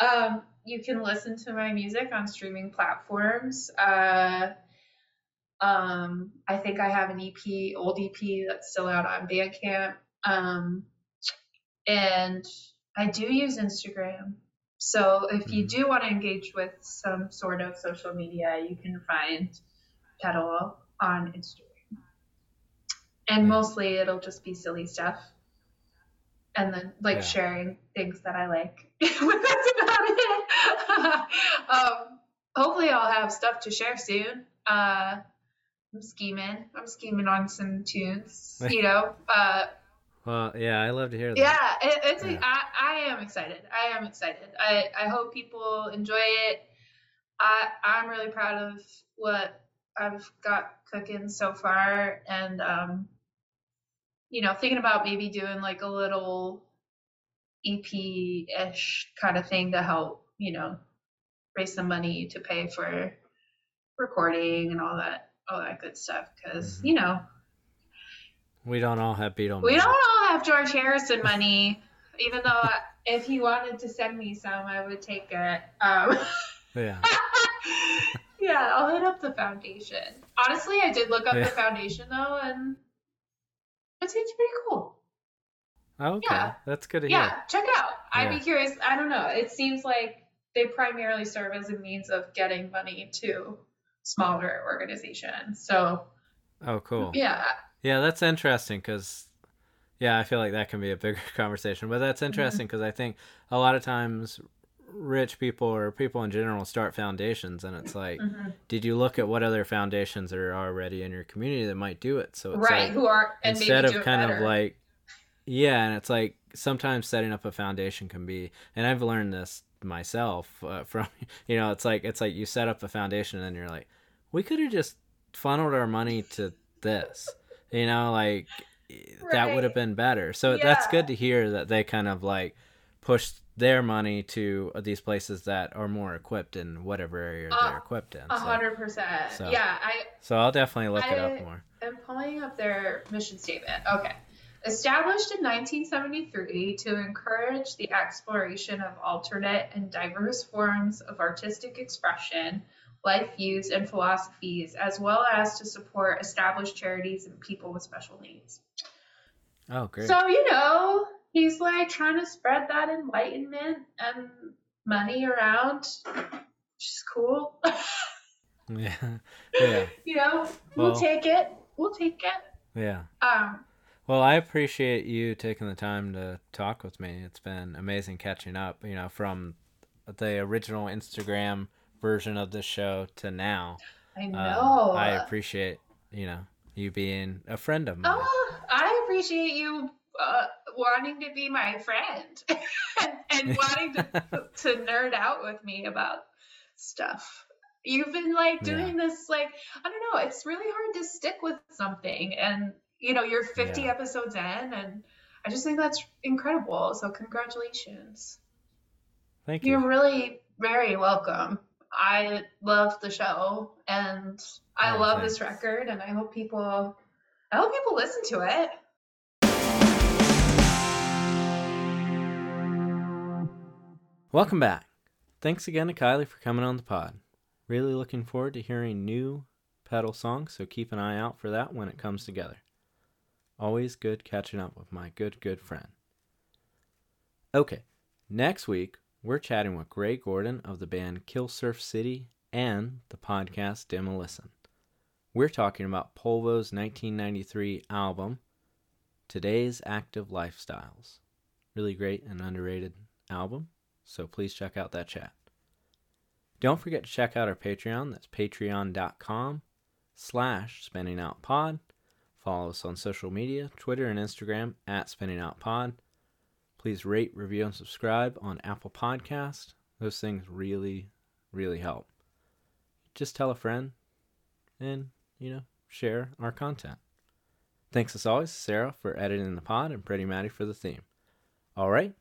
Um, you can listen to my music on streaming platforms. Uh, Um, I think I have an EP, old EP that's still out on Bandcamp. Um, and I do use Instagram. So if you Mhm. do want to engage with some sort of social media, you can find Pedal on Instagram. And mostly it'll just be silly stuff. And then like Yeah. sharing things that I like. That's about it. um, hopefully I'll have stuff to share soon. Uh, I'm scheming. I'm scheming on some tunes, you know. Uh, Well, yeah, I love to hear that. yeah, it, it's. Yeah. I, I am excited. I am excited. I, I hope people enjoy it. I I'm really proud of what I've got cooking so far, and um, you know, thinking about maybe doing like a little EP ish kind of thing to help, you know, raise some money to pay for recording and all that, all that good stuff. Because Mhm. you know, We don't all have Beatles. we don't all have George Harrison money, even though if he wanted to send me some, I would take it. Um, Yeah. yeah, I'll hit up the foundation. Honestly, I did look up Yeah. the foundation though, and it seems pretty cool. Okay. Yeah. That's good to hear. Yeah, check it out. I'd be curious. I don't know. It seems like they primarily serve as a means of getting money to smaller organizations. So Oh, cool. yeah, Yeah, that's interesting because, yeah, I feel like that can be a bigger conversation. But Mm-hmm. that's interesting because I think a lot of times rich people or people in general start foundations, and it's like, Mhm. did you look at what other foundations are already in your community that might do it? So it's right. like, Who are and instead of kind of like, yeah, and it's like sometimes setting up a foundation can be, and I've learned this myself uh, from, you know, it's like it's like you set up a foundation and then you're like, we could have just funneled our money to this, you know, like that would have been better. So that's good to hear that they kind of like push their money to these places that are more equipped in whatever area Uh, they're equipped in. A hundred percent. Yeah, I so I'll definitely look it up more. I'm pulling up their mission statement. Okay. Established in 1973 to encourage the exploration of alternate and diverse forms of artistic expression, life views, and philosophies, as well as to support established charities and people with special needs. Oh, great. So, you know, he's like trying to spread that enlightenment and money around, which is cool. yeah. Yeah. you know, we'll Well- take it. We'll take it. Yeah. Um, Well, I appreciate you taking the time to talk with me. It's been amazing catching up, you know, from the original Instagram version of this show to now. I Um, know. I appreciate, you know, you being a friend of mine. Oh, I appreciate you uh, wanting to be my friend and, and wanting to, to nerd out with me about stuff. You've been like Yeah. doing this, like, I don't know, it's really hard to stick with something. And, you know, you're 50 Yeah. episodes in, and I just think that's incredible. So, congratulations. Thank you. You're really very welcome. I love the show and I Oh, love thanks. this record and I hope people I hope people listen to it. Welcome back. Thanks again to Kylie for coming on the pod. Really looking forward to hearing new Petal songs, so keep an eye out for that when it comes together. Always good catching up with my good, good friend. Okay, next week we're chatting with Gray Gordon of the band Kill Surf City and the podcast Listen. We're talking about Polvo's 1993 album, Today's Active Lifestyles. Really great and underrated album, so please check out that chat. Don't forget to check out our Patreon. That's patreon.com slash spinning out pod. Follow us on social media, Twitter and Instagram at spinning out pod. Please rate, review, and subscribe on Apple Podcast. Those things really, really help. Just tell a friend and, you know, share our content. Thanks as always, Sarah, for editing the pod and Pretty Maddie for the theme. All right.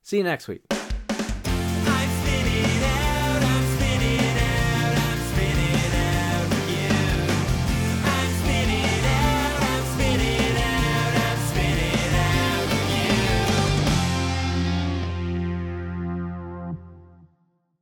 See you next week.